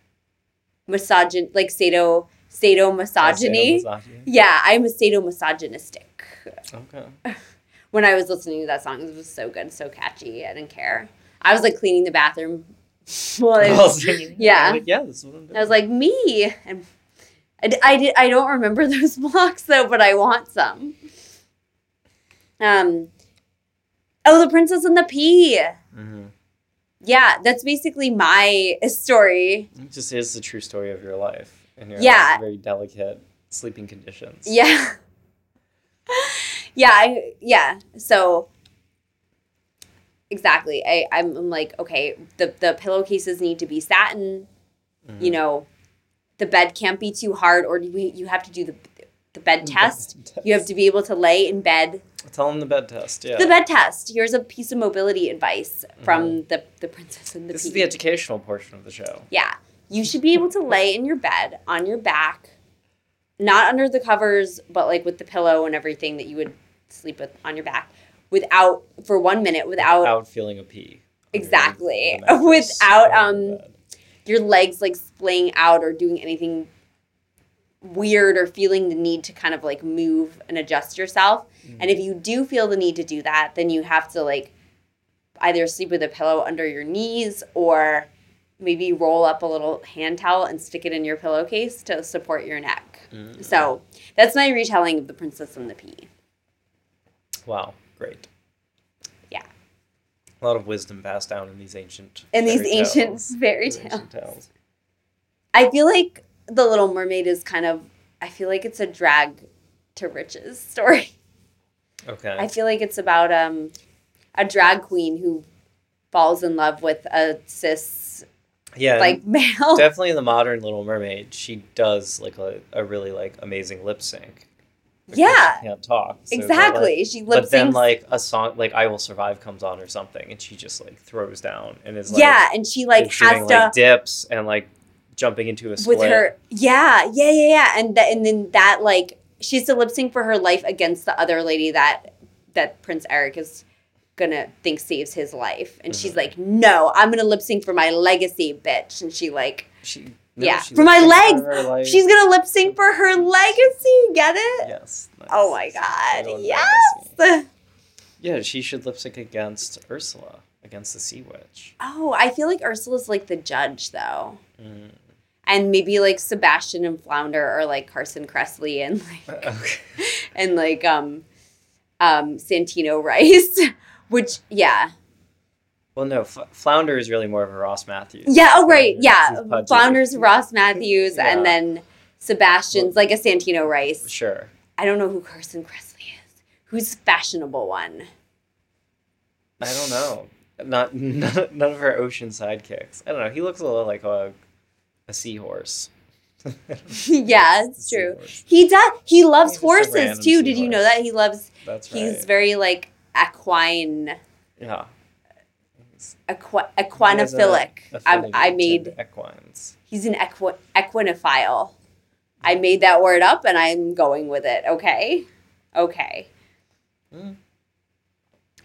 Misogyn like sado sado misogyny. Yeah, I'm a sadomisogynistic. Okay. When I was listening to that song, it was so good, so catchy. I didn't care. I was like cleaning the bathroom. While I was, oh, yeah. Like, yeah, this is what I'm doing. I was like, me. And I, I, I don't remember those blocks though, but I want some. Um. Oh, the princess and the pea. Mhm. Yeah, that's basically my story. It just is the true story of your life and your Yeah. like, very delicate sleeping conditions. Yeah. yeah, I, yeah. So exactly. I I'm, I'm like, okay, the the pillowcases need to be satin, Mhm. you know, the bed can't be too hard or you you have to do the the bed test. You have to be able to lay in bed. tell them the bed test. Yeah, The bed test. Here's a piece of mobility advice from the the princess and the this pea. is the educational portion of the show. Yeah. You should be able to lay in your bed on your back, not under the covers, but like with the pillow and everything that you would sleep with on your back without for 1 minute without Without feeling a pee. Exactly. Without, um, bed. Your legs like splaying out or doing anything weird or feeling the need to kind of like move and adjust yourself. And if you do feel the need to do that, then you have to like either sleep with a pillow under your knees or maybe roll up a little hand towel and stick it in your pillowcase to support your neck. Mm. So that's my retelling of The Princess and the Pea. Wow, great. A lot of wisdom passed down in these ancient In these ancient tales. fairy tales. ancient tales. I feel like The Little Mermaid is kind of, I feel like it's a drag to riches story. Okay. I feel like it's about um, a drag queen who falls in love with a cis yeah. like male. definitely in the modern Little Mermaid, she does like a, a really like amazing lip sync. Yeah. she can't talk. so, exactly. like- she lip But then like a song like "I Will Survive" comes on or something, and she just like throws down and is like yeah, and she like has doing, to like dips and like jumping into a split. with her. Yeah, yeah, yeah, yeah, and that and then that like she has to lip sync for her life against the other lady that that Prince Eric is gonna think saves his life, and she's Mhm. like, no, I'm gonna lip sync for my legacy, bitch, and she like. She, no, Yeah, for my legs. for her, like- She's gonna lip sync for her legacy. Get it? yes. nice. Oh my god! Yes. legacy. Yeah, she should lip sync against Ursula against the Sea Witch. Oh, I feel like Ursula's like the judge though, Mm. and maybe like Sebastian and Flounder are like Carson Kressley and like Okay. and like um um Santino Rice, which yeah Well, no, F- Flounder is really more of a Ross Mathews. yeah oh right yeah Flounder's Ross Mathews Yeah. and then Sebastian's like a Santino Rice. Sure. I don't know who Carson Kressley is. Who's fashionable one? I don't know. Not none, none of her ocean sidekicks. I don't know. He looks a little like a a seahorse. yeah, it's true. Seahorse. He does. He loves He's horses too. Did you know that he loves? That's right. He's very like equine, yeah. Equi- He has a equinophilic. I, affinity I to made. equines. He's an equi- equinophile. I made that word up, and I'm going with it. Okay, okay. Hmm.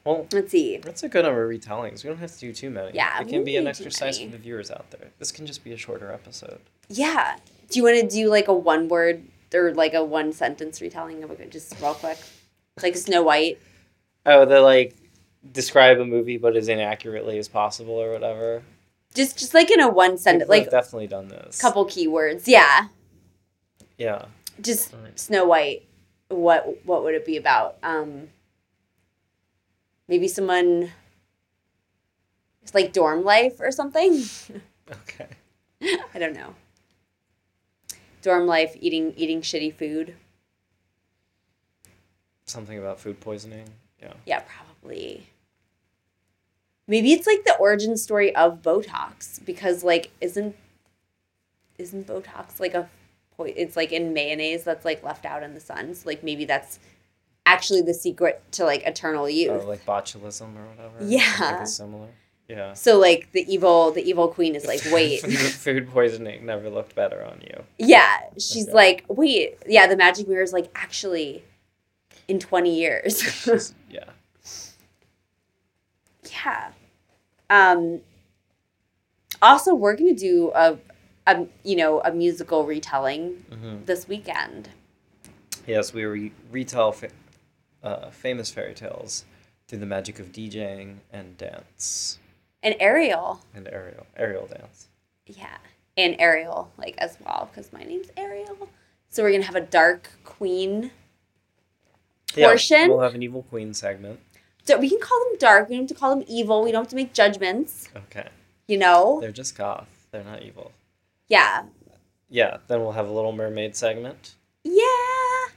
Well, Let's see. that's a good number of retellings. We don't have to do too many. Yeah, it can be an exercise for the viewers out there. This can just be a shorter episode. Yeah. Do you want to do like a one word or like a one sentence retelling of a just real quick, like Snow White? Oh, the like describe a movie but as inaccurately as possible or whatever. Just just like in a one sentence, like definitely done this. couple keywords. Yeah. Yeah. Just Alright. Snow White. What what would it be about? Um. Maybe someone. It's like dorm life or something. Okay. I don't know. Dorm life, eating eating shitty food. Something about food poisoning. Yeah. Yeah, probably. Maybe it's like the origin story of Botox because like isn't isn't Botox like a it's like in mayonnaise that's like left out in the sun. So like maybe that's actually the secret to like eternal oh, youth. Oh, like botulism or whatever. Yeah. Similar. Yeah. So like the evil the evil queen is like, wait. food poisoning never looked better on you. yeah, she's Okay. like, wait. Yeah, the magic mirror is like actually in 20 years. Yeah. Yeah. Um also we're going to do a a you know, a musical retelling hmm this weekend. Yes, we re- retell fa- uh, famous fairy tales through the magic of DJing and dance And Ariel. and aerial aerial dance. Yeah. And Ariel like as well cuz my name's Ariel. So we're going to have a dark queen. Portion? Yeah, we'll have an evil queen segment. We can call them dark. We don't have to call them evil. We don't have to make judgments, Okay, you know? they're just goth. They're not evil. Yeah. Yeah, then we'll have a Little Mermaid segment. Yeah,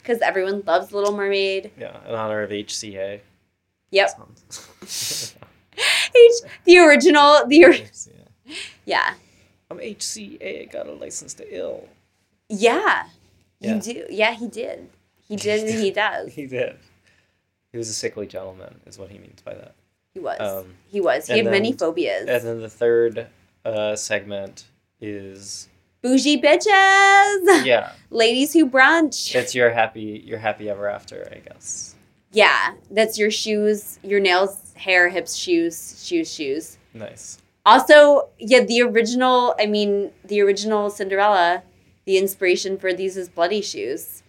cuz everyone loves Little Mermaid. Yeah, in honor of HCA. Yep. H- the original the or- HCA. yeah. I'm HCA. I got a license to ill. Yeah. Yeah. You do. Yeah, he did. He did and he does. He did. He was a sickly gentleman, is what he means by that. He was. Um, he was. He had many phobias. And then the third uh, segment is Bougie bitches. yeah, Ladies who brunch. it's your happy your happy ever after, I guess. yeah, that's your shoes, your nails, hair, hips, shoes, shoes, shoes. Nice. Also, yeah, the original, I mean, the original Cinderella, the inspiration for these is bloody shoes.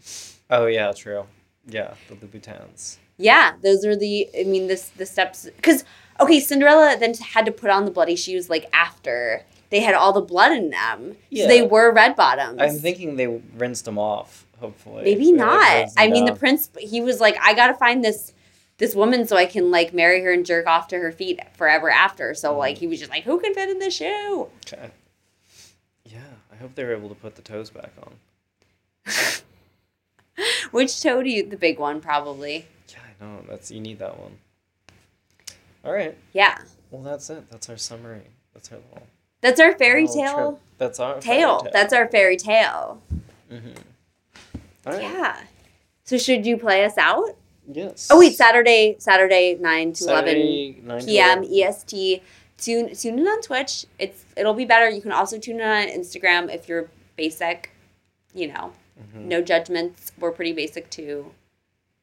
Oh yeah, true. Yeah, the Louboutins. Yeah, those are the, I mean, this the steps. Because, okay, Cinderella then had to put on the bloody shoes like after they had all the blood in them. Yeah. So they were red bottoms. I'm thinking they rinsed them off. Hopefully, Maybe not. I mean, the prince, he was like, I gotta find this this woman so I can like marry her and jerk off to her feet forever after. So Mhm. like he was just like, who can fit in this shoe? Okay. Yeah, I hope they were able to put the toes back on. Which toe do you? The big one, probably. Know. That's you need that one. All right. Yeah, Well, that's it. That's our summary. That's our little that's our fairy tale trip. That's our tale. That's our fairy tale. Mm-hmm. All right. Yeah. So should you play us out? Yes. Oh wait, Saturday, Saturday nine to eleven Saturday, 9 to p.m. 11. EST. Tune tune in on Twitch. It's it'll be better. You can also tune in on Instagram if you're basic. You know, Mhm. no judgments. We're pretty basic too,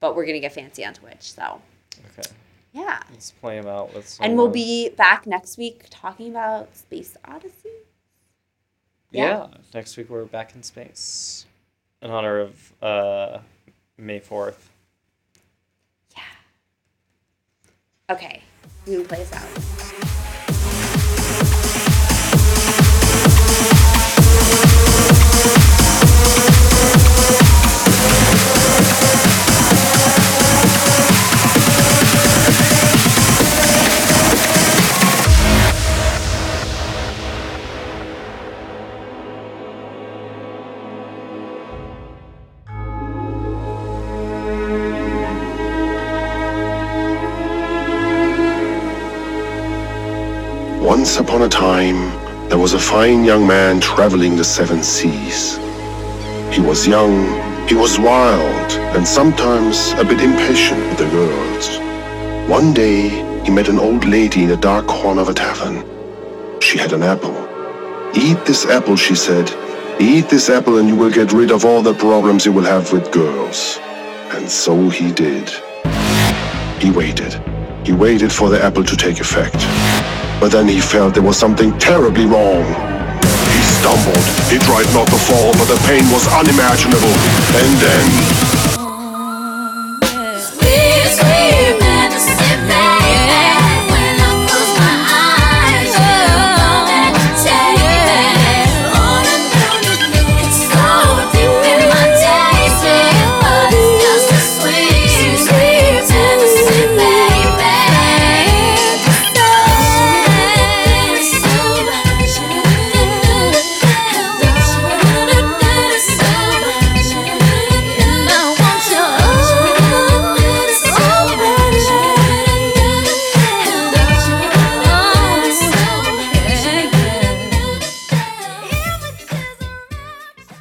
but we're gonna get fancy on Twitch. So Okay. yeah, Let's play them out. Let's. and we'll be back next week talking about Space Odyssey. Yeah. Next week we're back in space, in honor of uh, May fourth. Yeah. Okay, you can play us out. Once upon a time, there was a fine young man traveling the seven seas. He was young, he was wild, and sometimes a bit impatient with the girls. One day, he met an old lady in a dark corner of a tavern. She had an apple. Eat this apple, she said. Eat this apple and you will get rid of all the problems you will have with girls. And so he did. He waited. He waited for the apple to take effect. But then he felt there was something terribly wrong. He stumbled. He tried not to fall, but the pain was unimaginable. And then